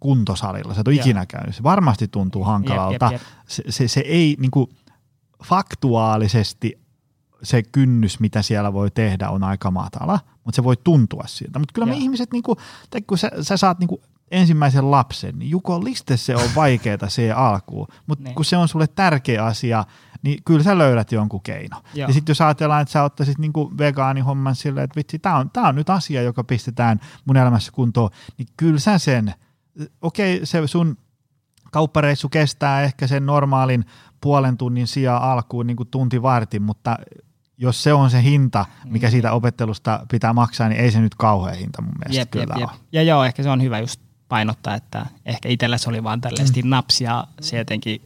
kuntosalilla, sä et ole Joo. ikinä käynyt, se varmasti tuntuu hankalalta. Jep, jep, jep. Se, se, se ei niin kuin, faktuaalisesti se kynnys, mitä siellä voi tehdä, on aika matala, mutta se voi tuntua siltä. Mutta kyllä me ihmiset, niin kuin, kun sä, sä saat niin kuin ensimmäisen lapsen, niin Juko liste se on vaikeaa se alkuun, mutta niin. kun se on sulle tärkeä asia, niin kyllä sä löydät jonkun keino. Joo. Ja sitten jos ajatellaan, että sä ottaisit niinku vegaanihomman silleen, että vitsi, tämä on, tää on nyt asia, joka pistetään mun elämässä kuntoon, niin kyllä sä sen – okei, se sun kauppareissu kestää ehkä sen normaalin puolen tunnin sijaan alkuun niin kuin tunti vartin, mutta jos se on se hinta, mikä mm. siitä opettelusta pitää maksaa, niin ei se nyt kauhean hinta mun mielestä jep, kyllä jep, jep. Ja joo, ehkä se on hyvä just painottaa, että ehkä itsellä se oli vaan tällaisesti mm. napsia se jotenkin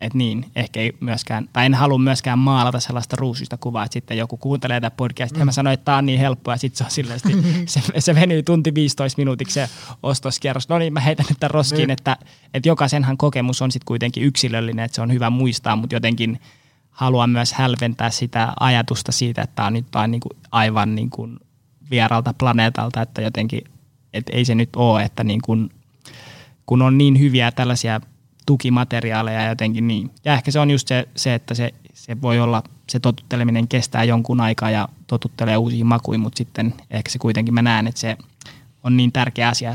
että niin, ehkä ei myöskään, tai en halua myöskään maalata sellaista ruusista kuvaa, että sitten joku kuuntelee tätä podcastia mm. ja mä sanoin, että tämä on niin helppoa ja sitten se on silleen, se, se venyy tunti 15 minuutiksi se ostoskierros. No niin, mä heitän nyt tämän roskiin, mm. että, että jokaisenhan kokemus on sitten kuitenkin yksilöllinen, että se on hyvä muistaa, mutta jotenkin haluan myös hälventää sitä ajatusta siitä, että tämä on nyt vaan niin kuin aivan niin kuin vieralta planeetalta, että jotenkin, että ei se nyt ole, että niin kuin, kun on niin hyviä tällaisia tukimateriaaleja jotenkin niin. Ja ehkä se on just se, se että se, se voi olla, se totutteleminen kestää jonkun aikaa ja totuttelee uusiin makuihin, mutta sitten ehkä se kuitenkin mä näen, että se on niin tärkeä asia,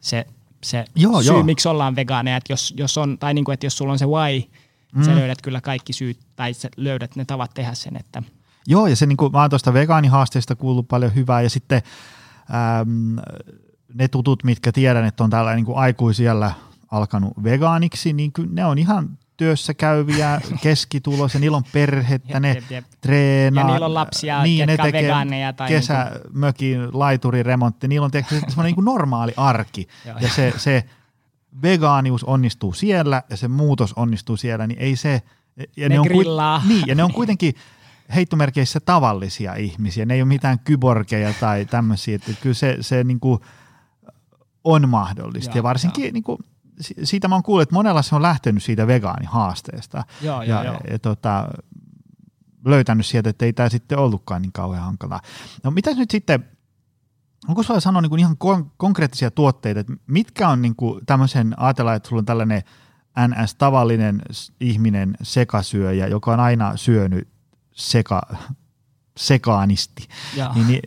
se, se Joo, syy, joo. miksi ollaan vegaaneja, että jos, jos on, tai niin kuin, että jos sulla on se why, mm. sä löydät kyllä kaikki syyt, tai sä löydät ne tavat tehdä sen, että Joo, ja se niin kuin, mä oon tuosta vegaanihaasteesta kuullut paljon hyvää, ja sitten äm, ne tutut, mitkä tiedän, että on tällä niin kuin aikuisiellä alkanut vegaaniksi, niin kyllä ne on ihan työssä käyviä, keskituloisia, niillä on perhettä, ne Jep, jep. treenaa. Ja niillä on lapsia, niin, ne tekee vegaaneja tai niinku- kesämökin laituriremontti, niillä on semmoinen niin kuin normaali arki, ja se, se vegaanius onnistuu siellä, ja se muutos onnistuu siellä, niin ei se... Ja Ne on grillaa. niin, ja ne on kuitenkin heittomerkeissä tavallisia ihmisiä, ne ei ole mitään kyborgeja tai tämmöisiä, että kyllä se, se niin kuin on mahdollista. Joo, ja varsinkin niin kuin, si- siitä mä oon kuullut, että monella se on lähtenyt siitä vegaanihaasteesta Joo, ja, joo, ja, joo. ja tota, löytänyt sieltä, että ei tämä sitten ollutkaan niin kauhean hankalaa. No mitäs nyt sitten, onko sulla sanoa niin ihan kon- konkreettisia tuotteita, että mitkä on niin kuin tämmöisen, ajatellaan, että sulla on tällainen NS-tavallinen ihminen sekasyöjä, joka on aina syönyt seka, sekaanisti, niin, niin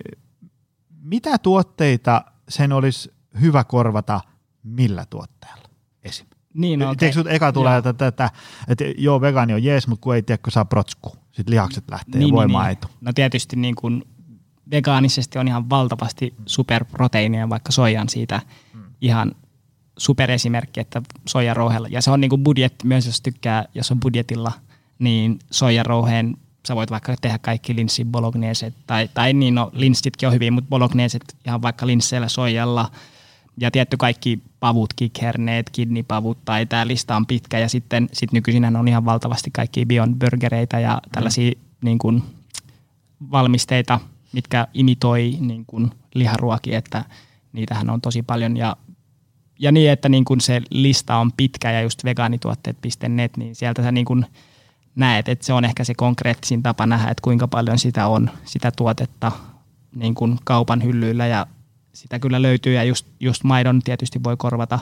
mitä tuotteita sen olisi hyvä korvata millä tuotteella esim? Niin, no, Okay. Tiedätkö, eka tulee, että, että, että, että joo, vegaani on jees, mutta kun ei tiedä, kun saa protsku. Sitten lihakset lähtee niin, ja voimaetu. No tietysti niin kuin vegaanisesti on ihan valtavasti superproteiinia, vaikka soijan siitä Hmm. ihan superesimerkki, että soijarouheella. Ja se on niin kuin budjetti myös, jos tykkää, jos on budjetilla, niin soijarouheen sä voit vaikka tehdä kaikki linssin bologneset, tai, tai niin, no linssitkin on hyviä, mutta bologneset ihan vaikka linsseillä soijalla, ja tietty kaikki pavut, kikherneet, kidnipavut, tai tämä lista on pitkä, ja sitten sit nykyisinhän on ihan valtavasti kaikki Beyond Burgereita ja tällaisia niin kuin, valmisteita, mitkä imitoi niin kuin, liharuokia, että niitähän on tosi paljon, ja ja niin, että niin kun se lista on pitkä ja just vegaanituotteet.net, niin sieltä sä niin kun näet, että se on ehkä se konkreettisin tapa nähdä, että kuinka paljon sitä on, sitä tuotetta niin kun kaupan hyllyillä. Ja sitä kyllä löytyy ja just, just maidon tietysti voi korvata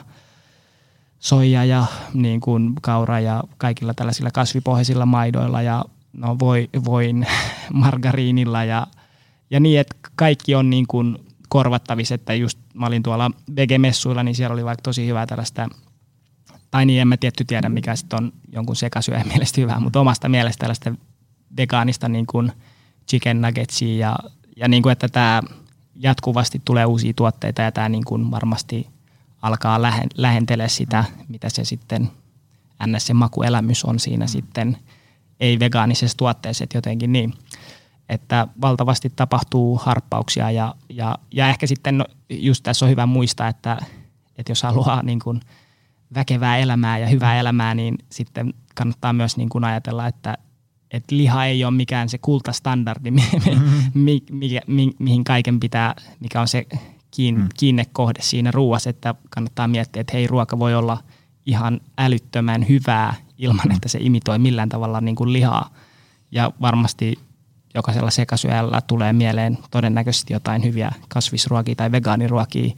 soija ja niin kuin kaura ja kaikilla tällaisilla kasvipohjaisilla maidoilla. Ja no voi, voin margariinilla ja, ja niin, että kaikki on niin kuin korvattavissa, että just mä olin tuolla vegemessuilla, niin siellä oli vaikka tosi hyvää tällaista, tai niin en mä tietty tiedä, mikä sitten on jonkun sekasyöjän mielestä hyvää, mutta omasta mielestä tällaista vegaanista niin kuin chicken nuggetsia ja, ja niin kuin, että tämä jatkuvasti tulee uusia tuotteita ja tämä niin kuin varmasti alkaa lähen, lähentelee sitä, mitä se sitten ns. se makuelämys on siinä sitten ei-vegaanisessa tuotteessa, että jotenkin niin, että valtavasti tapahtuu harppauksia ja, ja, ja ehkä sitten no, just tässä on hyvä muistaa, että, että jos haluaa niin kuin väkevää elämää ja hyvää elämää, niin sitten kannattaa myös niin kuin ajatella, että, että liha ei ole mikään se kultastandardi, mi, mi, mi, mi, mihin kaiken pitää, mikä on se kiin, Mm. kiinnekohde siinä ruuassa, että kannattaa miettiä, että hei, ruoka voi olla ihan älyttömän hyvää ilman, että se imitoi millään tavalla niin kuin lihaa. Ja varmasti jokaisella sekasyöjällä tulee mieleen todennäköisesti jotain hyviä kasvisruokia tai vegaaniruokia.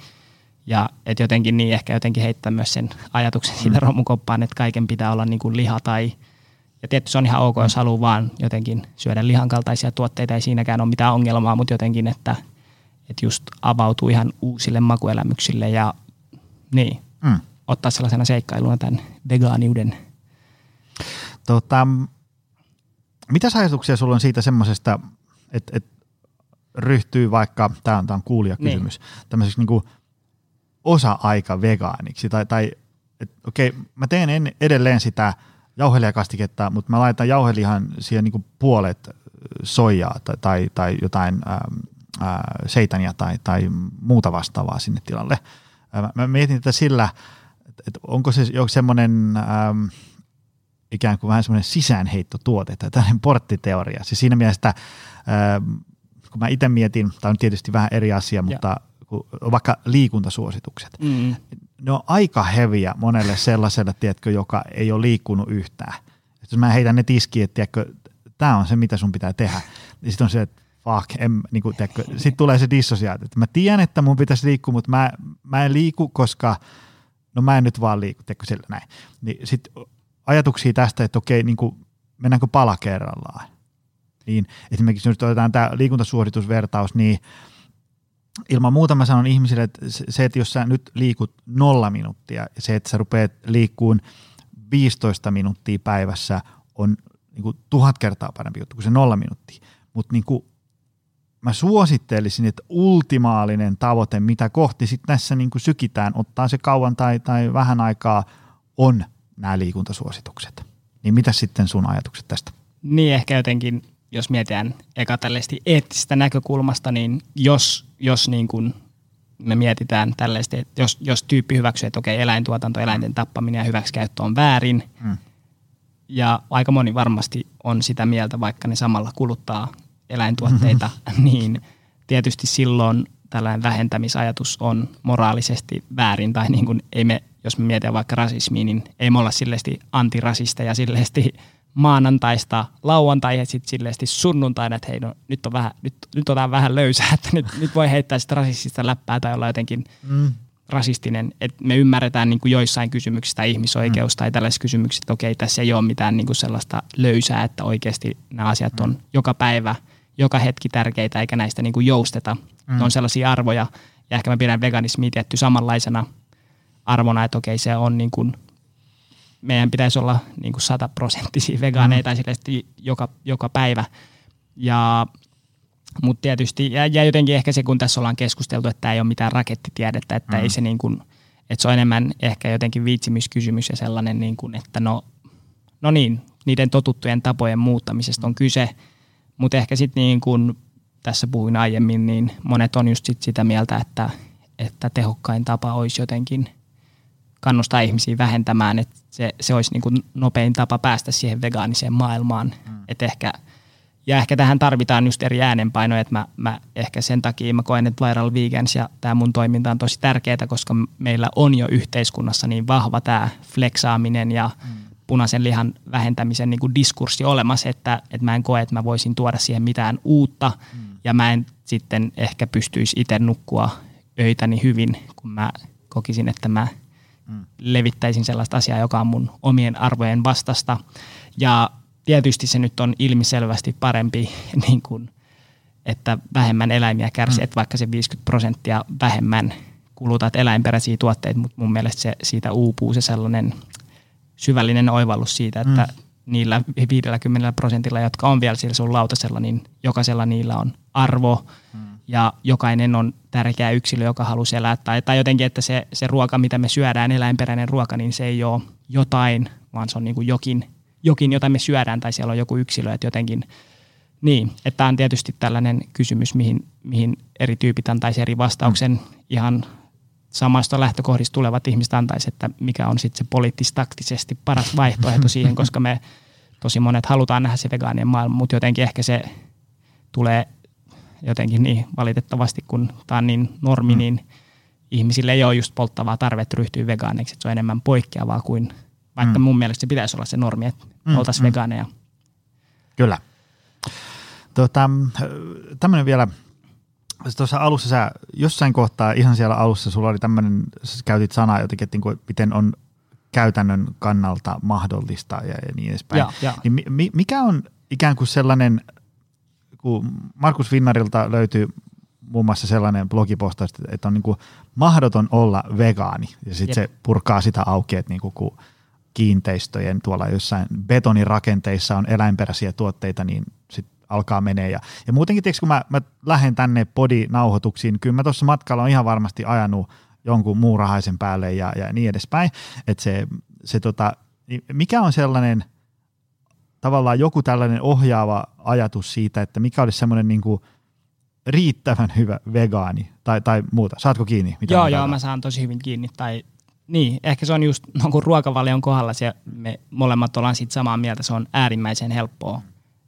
Ja et jotenkin niin ehkä jotenkin heittää myös sen ajatuksen siitä romukoppaan, että kaiken pitää olla niin kuin liha tai ja tietysti se on ihan ok, jos haluaa vaan jotenkin syödä lihan kaltaisia tuotteita, ei siinäkään ole mitään ongelmaa, mutta jotenkin, että, että just avautuu ihan uusille makuelämyksille ja niin, Mm. ottaa sellaisena seikkailuna tämän vegaaniuden. Tota, mitä ajatuksia sulla on siitä semmoisesta, että, että ryhtyy vaikka, tämä on, tää on kuulijakysymys, niin. tämmöiseksi niin osa-aika vegaaniksi, tai, tai että okei, mä teen en, edelleen sitä jauhelijakastiketta, mutta mä laitan jauhelihan siihen niin puolet soijaa tai, tai, tai jotain ää, ää, seitania tai, tai muuta vastaavaa sinne tilalle. Ää, Mä, mä mietin tätä sillä, että, että onko se joku semmoinen ähm, ikään kuin vähän semmoinen sisäänheittotuote tai tällainen porttiteoria. Siis siinä mielessä, kun mä itse mietin, tämä on tietysti vähän eri asia, mutta kun, vaikka liikuntasuositukset, Mm. ne on aika heviä monelle sellaiselle, tiedätkö, joka ei ole liikkunut yhtään. Jos mä heitän ne tiskiin, että tiedätkö, tämä on se, mitä sun pitää tehdä, niin sitten on se, että fuck, en, niin kuin, tiedätkö, sitten tulee se dissosiaatio, että mä tiedän, että mun pitäisi liikkua, mutta mä, mä en liiku, koska no mä en nyt vaan liiku, tiedätkö, sillä näin. Niin sitten ajatuksia tästä, että okei, niin kuin, mennäänkö pala kerrallaan. Niin esimerkiksi jos otetaan tämä liikuntasuoritusvertaus, niin ilman muuta mä sanon ihmisille, että se, että jos sä nyt liikut nolla minuuttia se, että sä rupeat liikkuun 15 minuuttia päivässä on niin kuin tuhat kertaa parempi juttu kuin se nolla minuuttia. Mutta niin kuin mä suosittelisin, että ultimaalinen tavoite, mitä kohti sitten näissä niin kuin sykitään, ottaa se kauan tai, tai vähän aikaa, on nämä liikuntasuositukset. Niin mitä sitten sun ajatukset tästä? Niin ehkä jotenkin, jos mietitään eka tällaista eettistä näkökulmasta, niin jos, jos niin kuin me mietitään tällaista, että jos, jos tyyppi hyväksyy, että okei, eläintuotanto, eläinten tappaminen ja hyväksikäyttö on väärin, hmm. ja aika moni varmasti on sitä mieltä, vaikka ne samalla kuluttaa eläintuotteita, niin tietysti silloin tällainen vähentämisajatus on moraalisesti väärin, tai niin kuin ei me, jos me mietitään vaikka rasismia, niin ei me olla silleesti antirasisteja silleesti maanantaista lauantai ja sitten silleesti sunnuntaina, että hei no, nyt on vähän, nyt, nyt otetaan vähän löysää, että nyt, nyt voi heittää sitä rasistista läppää tai olla jotenkin mm. rasistinen, että me ymmärretään niin kuin joissain kysymyksissä ihmisoikeus mm. tai tällaisissa kysymyksissä, että okei, tässä ei ole mitään niin kuin sellaista löysää, että oikeasti nämä asiat on mm. joka päivä – joka hetki tärkeitä eikä näistä niin kuin jousteta. Mm. Ne on sellaisia arvoja ja ehkä mä pidän veganismia tietty samanlaisena arvona, että okei se on niin kuin, meidän pitäisi olla niin kuin sataprosenttisia vegaaneita mm. joka, joka päivä. Ja mutta tietysti, ja, ja jotenkin ehkä se, kun tässä ollaan keskusteltu, että tämä ei ole mitään rakettitiedettä, että mm. ei se niin kuin, että se on enemmän ehkä jotenkin viitsimyskysymys ja sellainen, niin kuin, että no, no niin, niiden totuttujen tapojen muuttamisesta on kyse – mutta ehkä sitten niin kuin tässä puhuin aiemmin, niin monet on just sit sitä mieltä, että, että tehokkain tapa olisi jotenkin kannustaa ihmisiä vähentämään, että se, se olisi niin kuin nopein tapa päästä siihen vegaaniseen maailmaan. Mm. Et ehkä, ja ehkä tähän tarvitaan just eri äänenpainoja, että mä, mä ehkä sen takia mä koen, että Viral Vegans ja tämä mun toiminta on tosi tärkeää, koska meillä on jo yhteiskunnassa niin vahva tämä fleksaaminen ja mm punaisen lihan vähentämisen niin kuin diskurssi olemassa, että, että mä en koe, että mä voisin tuoda siihen mitään uutta mm. ja mä en sitten ehkä pystyisi itse nukkua öitäni hyvin, kun mä kokisin, että mä mm. levittäisin sellaista asiaa, joka on mun omien arvojen vastasta. Ja tietysti se nyt on ilmiselvästi parempi, niin kuin, että vähemmän eläimiä kärsii, mm. että vaikka se 50 prosenttia vähemmän kulutat eläinperäisiä tuotteita, mutta mun mielestä se, siitä uupuu se sellainen syvällinen oivallus siitä, että mm. niillä 50 prosentilla, jotka on vielä siellä sun lautasella, niin jokaisella niillä on arvo mm. Ja jokainen on tärkeä yksilö, joka haluaa elää. Tai, tai jotenkin, että se, se ruoka, mitä me syödään, eläinperäinen ruoka, niin se ei ole jotain, vaan se on niin kuin jokin, jokin, jota me syödään tai siellä on joku yksilö, että jotenkin niin, että tämä on tietysti tällainen kysymys, mihin, mihin eri tyypit antaisi eri vastauksen mm. ihan samasta lähtökohdista tulevat ihmiset antaisi, että mikä on sitten se poliittis-taktisesti paras vaihtoehto siihen, koska me tosi monet halutaan nähdä se vegaanien maailma, mutta jotenkin ehkä se tulee jotenkin niin valitettavasti, kun tämä on niin normi, mm. niin ihmisille ei ole just polttavaa tarvetta ryhtyä vegaaneiksi, että se on enemmän poikkeavaa kuin, vaikka mm. mun mielestä se pitäisi olla se normi, että mm, oltaisiin mm. vegaaneja. Kyllä. Tota, tämmöinen vielä – tuossa alussa sä jossain kohtaa, ihan siellä alussa sulla oli tämmöinen, sä käytit sanaa jotenkin, että niin miten on käytännön kannalta mahdollista ja, ja niin edespäin. Ja, ja. Niin mi, mikä on ikään kuin sellainen, kun Markus Vinnarilta löytyy muun muassa sellainen blogipostaus, että on niin kuin mahdoton olla vegaani ja sitten se purkaa sitä auki, että niin kuin, kun kiinteistöjen tuolla jossain betonirakenteissa on eläinperäisiä tuotteita, niin sit alkaa menee. Ja, ja muutenkin, tiiäks, kun mä, mä lähden tänne podinauhoituksiin, kyllä mä tuossa matkalla on ihan varmasti ajanut jonkun muurahaisen päälle ja, ja niin edespäin. Että se, se tota, niin mikä on sellainen tavallaan joku tällainen ohjaava ajatus siitä, että mikä olisi semmoinen niin kuin riittävän hyvä vegaani tai, tai muuta. Saatko kiinni? Mitä joo, joo, mä saan tosi hyvin kiinni. Tai, niin, ehkä se on just no, kun ruokavalion kohdalla se, me molemmat ollaan siitä samaa mieltä, se on äärimmäisen helppoa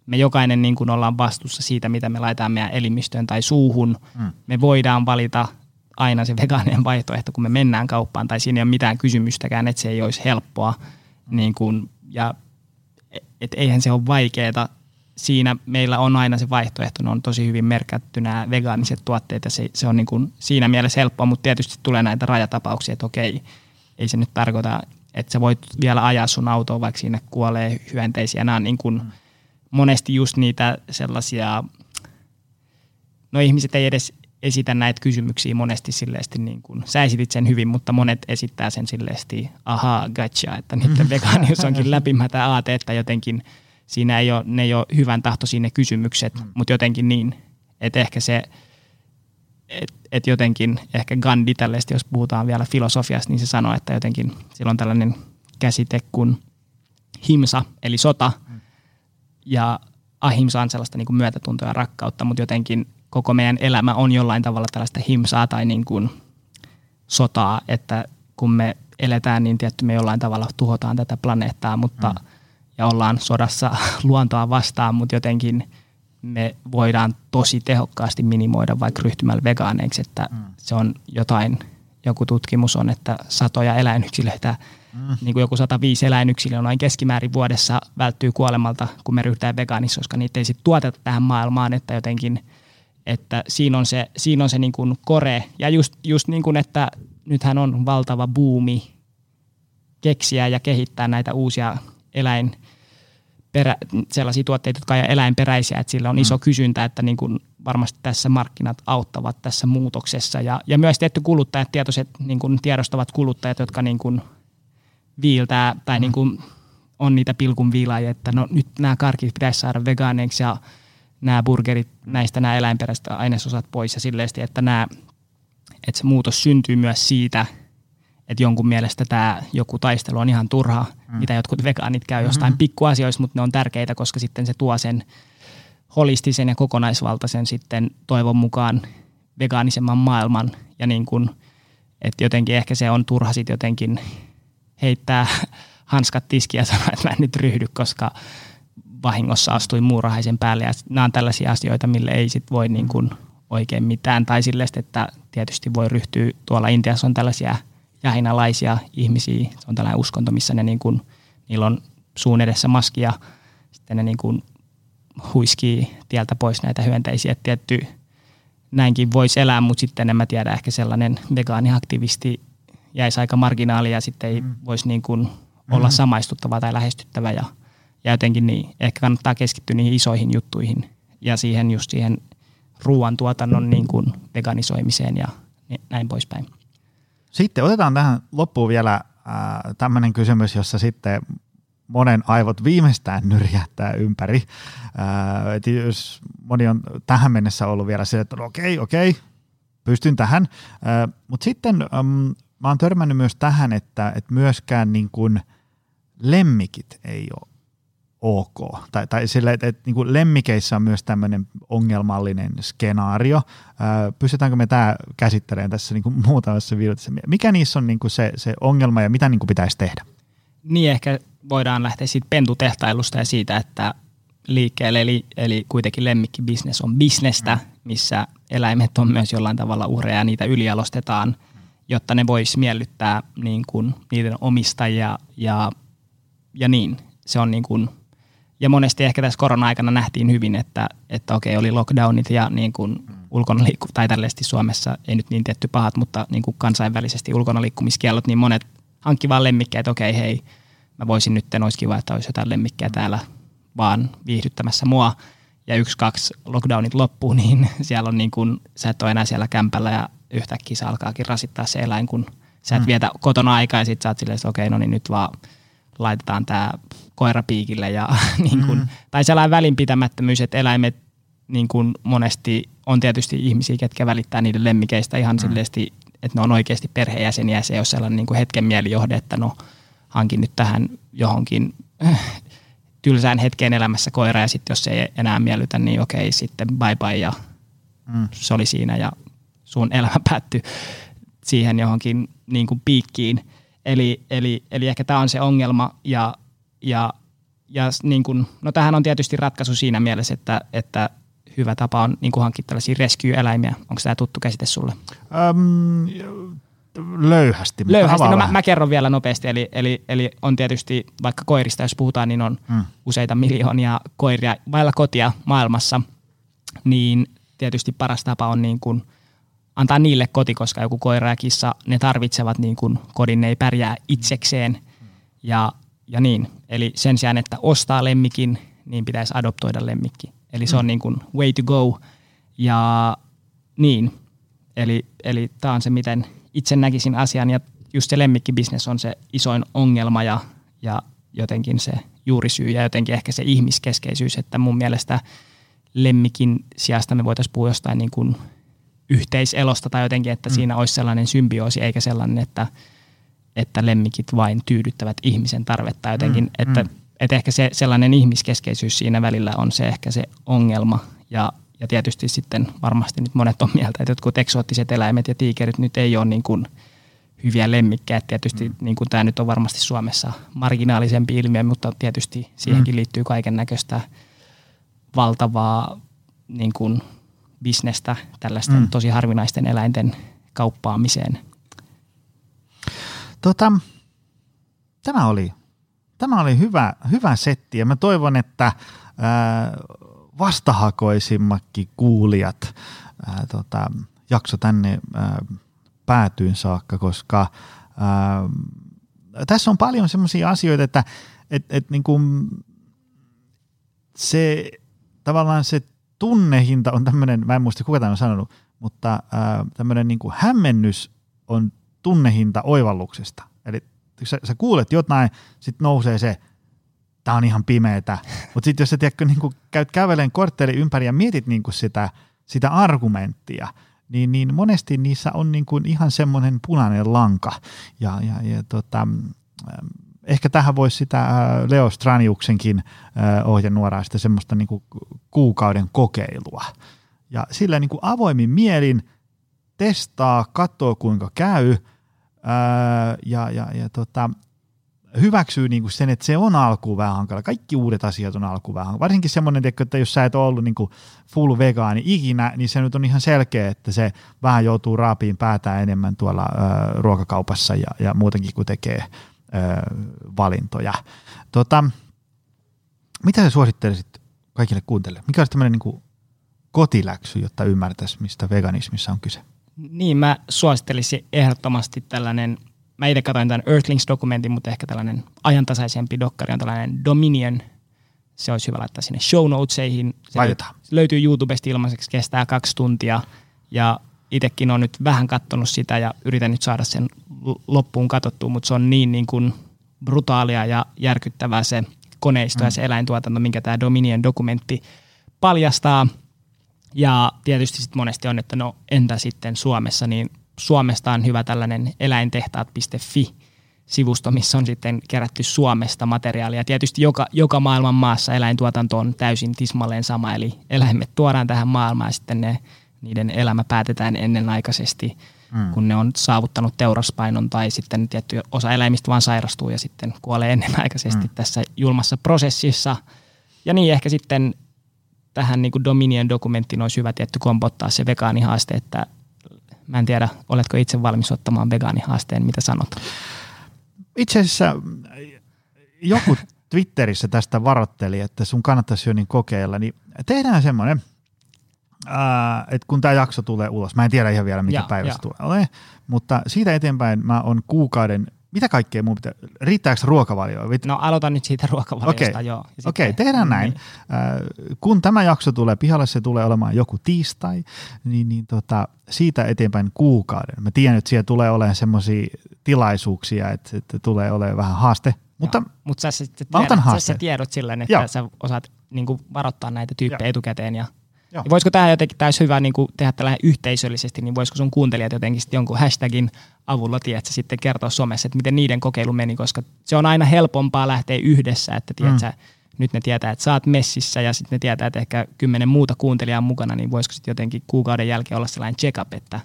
me jokainen niin kuin ollaan vastuussa siitä, mitä me laitetaan meidän elimistöön tai suuhun. Mm. Me voidaan valita aina se vegaaninen vaihtoehto, kun me mennään kauppaan, tai siinä ei ole mitään kysymystäkään, että se ei olisi helppoa. Mm. Niin kuin, ja et eihän se ole vaikeaa. Siinä meillä on aina se vaihtoehto, ne on tosi hyvin merkattu nämä vegaaniset tuotteet, ja se, se on niin kuin siinä mielessä helppoa, mutta tietysti tulee näitä rajatapauksia, että okei, ei se nyt tarkoita, että sä voit vielä ajaa sun autoa, vaikka sinne kuolee hyönteisiä. Nämä on niin kuin mm. monesti just niitä sellaisia, no ihmiset ei edes esitä näitä kysymyksiä monesti silleesti, niin kuin, sä esitit sen hyvin, mutta monet esittää sen silleesti, ahaa, gotcha, että nyt vegaanius onkin läpimätä aate, että jotenkin siinä ei ole, ne ei ole hyvän tahtoisia ne kysymykset, mm. mutta jotenkin niin, että ehkä se, että et jotenkin ehkä Gandhi tällaista, jos puhutaan vielä filosofiasta, niin se sanoo, että jotenkin sillä on tällainen käsite kuin himsa, eli sota, mm. ja ahimsa on sellaista niin kuin myötätuntoa ja rakkautta, mutta jotenkin koko meidän elämä on jollain tavalla tällaista himsaa tai niin kuin sotaa, että kun me eletään, niin tietty me jollain tavalla tuhotaan tätä planeettaa, mutta mm. ja ollaan sodassa luontoa vastaan, mutta jotenkin me voidaan tosi tehokkaasti minimoida vaikka ryhtymällä vegaaneiksi, että mm. se on jotain, joku tutkimus on, että satoja eläinyksilöitä, mm. niin kuin joku 105 eläinyksilöä noin keskimäärin vuodessa välttyy kuolemalta, kun me ryhdytään vegaaniksi, koska niitä ei sitten tuoteta tähän maailmaan, että jotenkin – että siinä on se, siinä on se niin kuin kore. Ja just, just niin kuin, että nythän on valtava buumi keksiä ja kehittää näitä uusia eläin, perä, sellaisia tuotteita, jotka on eläinperäisiä, että sillä on iso mm. kysyntä, että niin kuin varmasti tässä markkinat auttavat tässä muutoksessa. Ja, ja myös tietty kuluttajat, tietoiset niin kuin tiedostavat kuluttajat, jotka niin kuin viiltää tai mm. niin kuin on niitä pilkun viilaajia, että no nyt nämä karkit pitäisi saada vegaaneiksi ja nämä burgerit, näistä nämä eläinperäiset ainesosat pois ja silleesti, että, nämä, että se muutos syntyy myös siitä, että jonkun mielestä tämä joku taistelu on ihan turha, mm. mitä jotkut vegaanit käy jostain mm-hmm. pikkuasioista, mutta ne on tärkeitä, koska sitten se tuo sen holistisen ja kokonaisvaltaisen sitten toivon mukaan vegaanisemman maailman ja niin kuin, että jotenkin ehkä se on turha sitten jotenkin heittää hanskat tiskiä ja sanoa, että mä en nyt ryhdy, koska vahingossa astui muurahaisen päälle. Ja nämä on tällaisia asioita, mille ei sit voi niin kuin oikein mitään. Tai silleen, että tietysti voi ryhtyä, tuolla Intiassa on tällaisia jahinalaisia ihmisiä, se on tällainen uskonto, missä ne niin kuin, niillä on suun edessä maski ja sitten ne niin kuin huiskii tieltä pois näitä hyönteisiä. Et tietty näinkin voisi elää, mutta sitten en mä tiedä, ehkä sellainen vegaaniaktivisti jäisi aika marginaalia ja sitten ei mm. voisi niin kuin olla mm-hmm. samaistuttava tai lähestyttävä ja – ja jotenkin niin, ehkä kannattaa keskittyä niihin isoihin juttuihin ja siihen just siihen ruoantuotannon niin kuin veganisoimiseen ja näin poispäin. Sitten otetaan tähän loppuun vielä äh, tämmöinen kysymys, jossa sitten monen aivot viimeistään nyrjähtää ympäri. Äh, et jos moni on tähän mennessä ollut vielä se, että okei, okei, pystyn tähän. Äh, Mutta sitten ähm, mä oon törmännyt myös tähän, että, että myöskään niin kuin lemmikit ei ole ok. Tai, tai sille, että, että niin kuin lemmikeissä on myös tämmöinen ongelmallinen skenaario. pystytäänkö me tämä käsittelemään tässä niin kuin muutamassa videossa? Mikä niissä on niin kuin se, se ongelma ja mitä niin kuin pitäisi tehdä? Niin ehkä voidaan lähteä siitä pentutehtailusta ja siitä, että liikkeelle, eli, eli kuitenkin lemmikkibisnes on bisnestä, mm. missä eläimet on myös jollain tavalla uhreja ja niitä ylialostetaan, jotta ne vois miellyttää niin kuin, niiden omistajia ja, ja niin. Se on niin kuin ja monesti ehkä tässä korona-aikana nähtiin hyvin, että, että okei, oli lockdownit ja niin kuin mm. ulkona liikku, tai tällaisesti Suomessa ei nyt niin tietty pahat, mutta niin kuin kansainvälisesti ulkona liikkumiskiellot, niin monet hankki vaan lemmikkejä, että okei, hei, mä voisin nyt, olisi kiva, että olisi jotain lemmikkejä täällä vaan viihdyttämässä mua. Ja yksi, kaksi lockdownit loppuu, niin siellä on niin kuin, sä et ole enää siellä kämpällä ja yhtäkkiä se alkaakin rasittaa se eläin, kun sä et mm. vietä kotona aikaa ja sit sä oot silleen, että okei, no niin nyt vaan laitetaan tämä koirapiikille ja niin kun, mm. tai sellainen välinpitämättömyys, että eläimet niin kun monesti on tietysti ihmisiä, ketkä välittää niiden lemmikeistä ihan mm. silleesti, että ne on oikeasti perheenjäseniä. Se ei ole sellainen niin kuin hetken mielijohde, että no hankin nyt tähän johonkin tylsään hetkeen elämässä koira ja sitten jos se ei enää miellytä, niin okei, sitten bye bye ja mm. se oli siinä ja sun elämä päättyi siihen johonkin niin kuin piikkiin. Eli, eli, eli ehkä tämä on se ongelma ja, ja, ja niin kun, no tähän on tietysti ratkaisu siinä mielessä, että, että hyvä tapa on niin hankkia tällaisia rescue-eläimiä. Onko tämä tuttu käsite sulle? Öm, löyhästi. Löyhästi, no mä, mä, kerron vielä nopeasti. Eli, eli, eli on tietysti, vaikka koirista jos puhutaan, niin on mm. useita miljoonia koiria vailla kotia maailmassa, niin tietysti paras tapa on niin kuin – antaa niille koti, koska joku koira ja kissa, ne tarvitsevat niin kuin kodin, ne ei pärjää itsekseen. Ja, ja niin, eli sen sijaan, että ostaa lemmikin, niin pitäisi adoptoida lemmikki. Eli se on niin kuin way to go. Ja niin, eli, eli tämä on se, miten itse näkisin asian. Ja just se lemmikkibisnes on se isoin ongelma ja, ja jotenkin se juurisyy ja jotenkin ehkä se ihmiskeskeisyys, että mun mielestä lemmikin sijasta me voitaisiin puhua jostain niin kuin yhteiselosta tai jotenkin, että mm. siinä olisi sellainen symbioosi eikä sellainen, että, että lemmikit vain tyydyttävät ihmisen tarvetta jotenkin, mm. että, mm. että ehkä se sellainen ihmiskeskeisyys siinä välillä on se ehkä se ongelma ja, ja tietysti sitten varmasti nyt monet on mieltä, että jotkut eksoottiset eläimet ja tiikerit nyt ei ole niin kuin – hyviä lemmikkejä. Tietysti mm. niin kuin tämä nyt on varmasti Suomessa marginaalisempi ilmiö, mutta tietysti siihenkin mm. liittyy kaiken näköistä valtavaa niin kuin bisnestä tällaisten mm. tosi harvinaisten eläinten kauppaamiseen. Tota, tämä oli, tämä oli hyvä, hyvä setti ja mä toivon, että ää, vastahakoisimmatkin kuulijat ää, tota, jakso tänne ää, päätyyn saakka, koska ää, tässä on paljon sellaisia asioita, että et, et niin kuin se tavallaan se tunnehinta on tämmöinen, mä en muista kuka tämä on sanonut, mutta tämmöinen niin kuin hämmennys on tunnehinta oivalluksesta. Eli sä, sä kuulet jotain, sitten nousee se, tämä on ihan pimeetä. Mutta sitten jos sä tiedätkö, niin kuin käyt käveleen kortteli ympäri ja mietit niin sitä, sitä argumenttia – niin, niin monesti niissä on niin kuin ihan semmoinen punainen lanka. Ja, ja, ja tota, ähm, ehkä tähän voisi sitä äh, Leo Straniuksenkin äh, ohjenuoraa sitä semmoista niin kuin kuukauden kokeilua. Ja sillä niin kuin avoimin mielin testaa, katsoo kuinka käy, ja, ja, ja tota, hyväksyy niin kuin sen, että se on alkuun vähän hankala. Kaikki uudet asiat on alkuun vähän hankala. Varsinkin semmoinen, että jos sä et ole ollut niin kuin full vegaani ikinä, niin se nyt on ihan selkeä, että se vähän joutuu raapiin päätään enemmän tuolla ö, ruokakaupassa ja, ja muutenkin, kun tekee ö, valintoja. Tota, mitä sä suosittelisit kaikille kuuntelijoille? Mikä olisi tämmöinen niin kotiläksy, jotta ymmärtäisi, mistä veganismissa on kyse? Niin, mä suosittelisin ehdottomasti tällainen mä itse katsoin tämän Earthlings-dokumentin, mutta ehkä tällainen ajantasaisempi dokkari on tällainen Dominion. Se olisi hyvä laittaa sinne show notesihin. Se Laitetaan. löytyy YouTubesta ilmaiseksi, kestää kaksi tuntia. Ja itsekin on nyt vähän katsonut sitä ja yritän nyt saada sen loppuun katsottua, mutta se on niin, niin kuin brutaalia ja järkyttävää se koneisto mm. ja se eläintuotanto, minkä tämä Dominion dokumentti paljastaa. Ja tietysti sitten monesti on, että no entä sitten Suomessa, niin Suomesta on hyvä tällainen eläintehtaat.fi sivusto, missä on sitten kerätty Suomesta materiaalia. Tietysti joka, joka maailman maassa eläintuotanto on täysin tismalleen sama, eli eläimet tuodaan tähän maailmaan ja sitten ne, niiden elämä päätetään ennenaikaisesti, mm. kun ne on saavuttanut teuraspainon tai sitten tietty osa eläimistä vaan sairastuu ja sitten kuolee ennenaikaisesti mm. tässä julmassa prosessissa. Ja niin ehkä sitten tähän niin kuin Dominion dokumenttiin olisi hyvä tietty kompottaa se vegaanihaaste, että Mä en tiedä, oletko itse valmis ottamaan vegaanihaasteen, mitä sanot? Itse asiassa joku Twitterissä tästä varoitteli, että sun kannattaisi jo niin kokeilla, niin tehdään semmoinen, että kun tämä jakso tulee ulos, mä en tiedä ihan vielä mikä ja, päivä se tulee mutta siitä eteenpäin mä on kuukauden mitä kaikkea mun pitää, riittääkö ruokavalio? No aloitan nyt siitä ruokavaliosta, okay. joo. Okei, okay, tehdään näin. Niin. Äh, kun tämä jakso tulee pihalle, se tulee olemaan joku tiistai, niin, niin tota, siitä eteenpäin kuukauden. Mä tiedän, että siellä tulee olemaan semmoisia tilaisuuksia, että, että tulee olemaan vähän haaste. Mutta, Mutta sä, sitten tiedät, sä, sä tiedot silleen, että Joo. sä osaat niin kuin, varoittaa näitä tyyppejä Joo. etukäteen ja Joo. Niin voisiko tämä jotenkin, tämä olisi hyvä niin kuin tehdä tällä yhteisöllisesti, niin voisiko sun kuuntelijat jotenkin sitten jonkun hashtagin avulla, tiedätkö, sitten kertoa somessa, että miten niiden kokeilu meni, koska se on aina helpompaa lähteä yhdessä, että tiedätkö, mm. nyt ne tietää, että sä oot messissä ja sitten ne tietää, että ehkä kymmenen muuta kuuntelijaa mukana, niin voisiko sitten jotenkin kuukauden jälkeen olla sellainen check-up, että...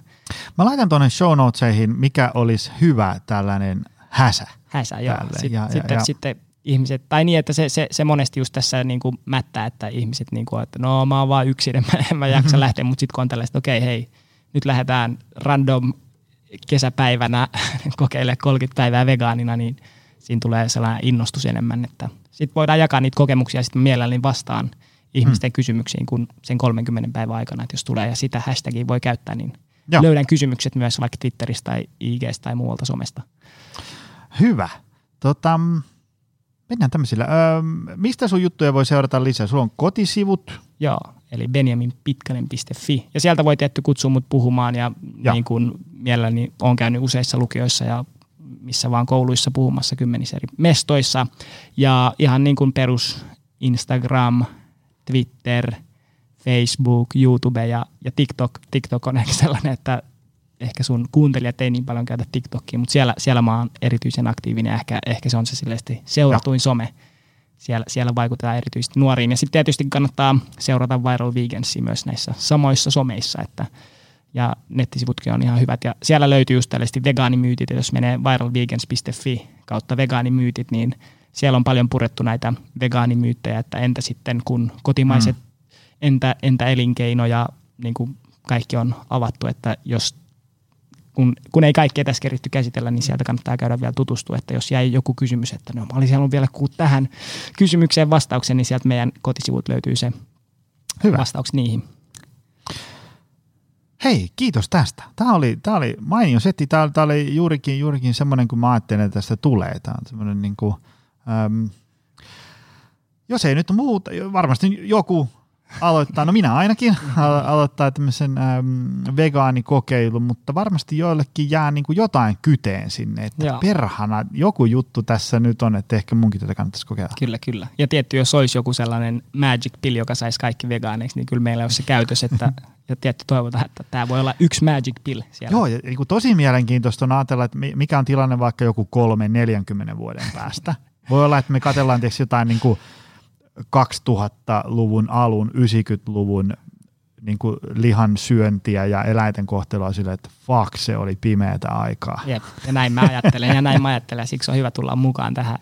Mä laitan tuonne show notesihin, mikä olisi hyvä tällainen häsä. Häsä, joo. Sitten, ja, sitten, ja, sitten ihmiset, tai niin, että se, se, se monesti just tässä niin kuin mättää, että ihmiset, niin kuin, että no mä oon vaan yksin, en mä, en mä jaksa lähteä, mutta sitten kun on tällaista, okei okay, hei, nyt lähdetään random kesäpäivänä kokeilemaan 30 päivää vegaanina, niin siinä tulee sellainen innostus enemmän, että sitten voidaan jakaa niitä kokemuksia sitten mielelläni vastaan ihmisten hmm. kysymyksiin kun sen 30 päivän aikana, että jos tulee ja sitä hashtagia voi käyttää, niin Joo. löydän kysymykset myös vaikka Twitteristä tai IGstä tai muualta somesta. Hyvä. Tota, mennään tämmöisillä. Öö, mistä sun juttuja voi seurata lisää? Sulla on kotisivut. Joo, eli benjaminpitkanen.fi. Ja sieltä voi tietty kutsua mut puhumaan ja, ja. niin kuin mielelläni olen käynyt useissa lukioissa ja missä vaan kouluissa puhumassa kymmenissä eri mestoissa. Ja ihan niin kuin perus Instagram, Twitter, Facebook, YouTube ja, ja TikTok. TikTok on ehkä sellainen, että ehkä sun kuuntelijat ei niin paljon käytä TikTokia, mutta siellä, siellä mä oon erityisen aktiivinen ja ehkä, ehkä se on se silleesti seuratuin ja. some. Siellä, siellä vaikutetaan erityisesti nuoriin. Ja sitten tietysti kannattaa seurata Viral Vegansia myös näissä samoissa someissa, että ja nettisivutkin on ihan hyvät. Ja siellä löytyy just tällaisesti vegaanimyytit, ja jos menee viralvegans.fi kautta vegaanimyytit, niin siellä on paljon purettu näitä vegaanimyyttejä, että entä sitten kun kotimaiset, mm. entä, entä elinkeino ja niin kuin kaikki on avattu, että jos kun, kun ei kaikkea tässä keritty käsitellä, niin sieltä kannattaa käydä vielä tutustua, että jos jäi joku kysymys, että no mä olisin halunnut vielä kuulla tähän kysymykseen vastauksen, niin sieltä meidän kotisivut löytyy se Hyvä. vastaus niihin. Hei, kiitos tästä. Tämä oli, tämä oli mainio setti. Tämä, tämä oli juurikin, juurikin semmoinen, kun mä ajattelin, että tästä tulee. Tämä on semmoinen niin kuin, äm, jos ei nyt muuta, varmasti joku aloittaa, no minä ainakin, aloittaa tämmöisen äm, vegaanikokeilu, mutta varmasti joillekin jää niin kuin jotain kyteen sinne, että Joo. perhana, joku juttu tässä nyt on, että ehkä munkin tätä kannattaisi kokeilla. Kyllä, kyllä. Ja tietty, jos olisi joku sellainen magic pill, joka saisi kaikki vegaaneiksi, niin kyllä meillä olisi se käytös, että ja tietty toivotaan, että tämä voi olla yksi magic pill siellä. Joo, ja niin kuin tosi mielenkiintoista on ajatella, että mikä on tilanne vaikka joku kolme 40 vuoden päästä. Voi olla, että me katsellaan tietysti jotain niin kuin 2000-luvun alun, 90-luvun niin kuin lihan syöntiä ja eläinten kohtelua sille, että fuck, se oli pimeätä aikaa. Jep, ja näin mä ajattelen, ja näin mä ajattelen, siksi on hyvä tulla mukaan tähän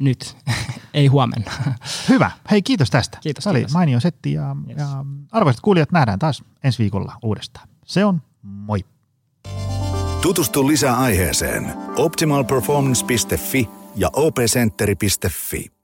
nyt, ei huomenna. Hyvä. Hei, kiitos tästä. Kiitos. Oli kiitos. mainio setti ja, yes. ja arvoisat kuulijat nähdään taas ensi viikolla uudestaan. Se on moi. Tutustu lisää aiheeseen optimalperformance.fi ja opcenteri.fi.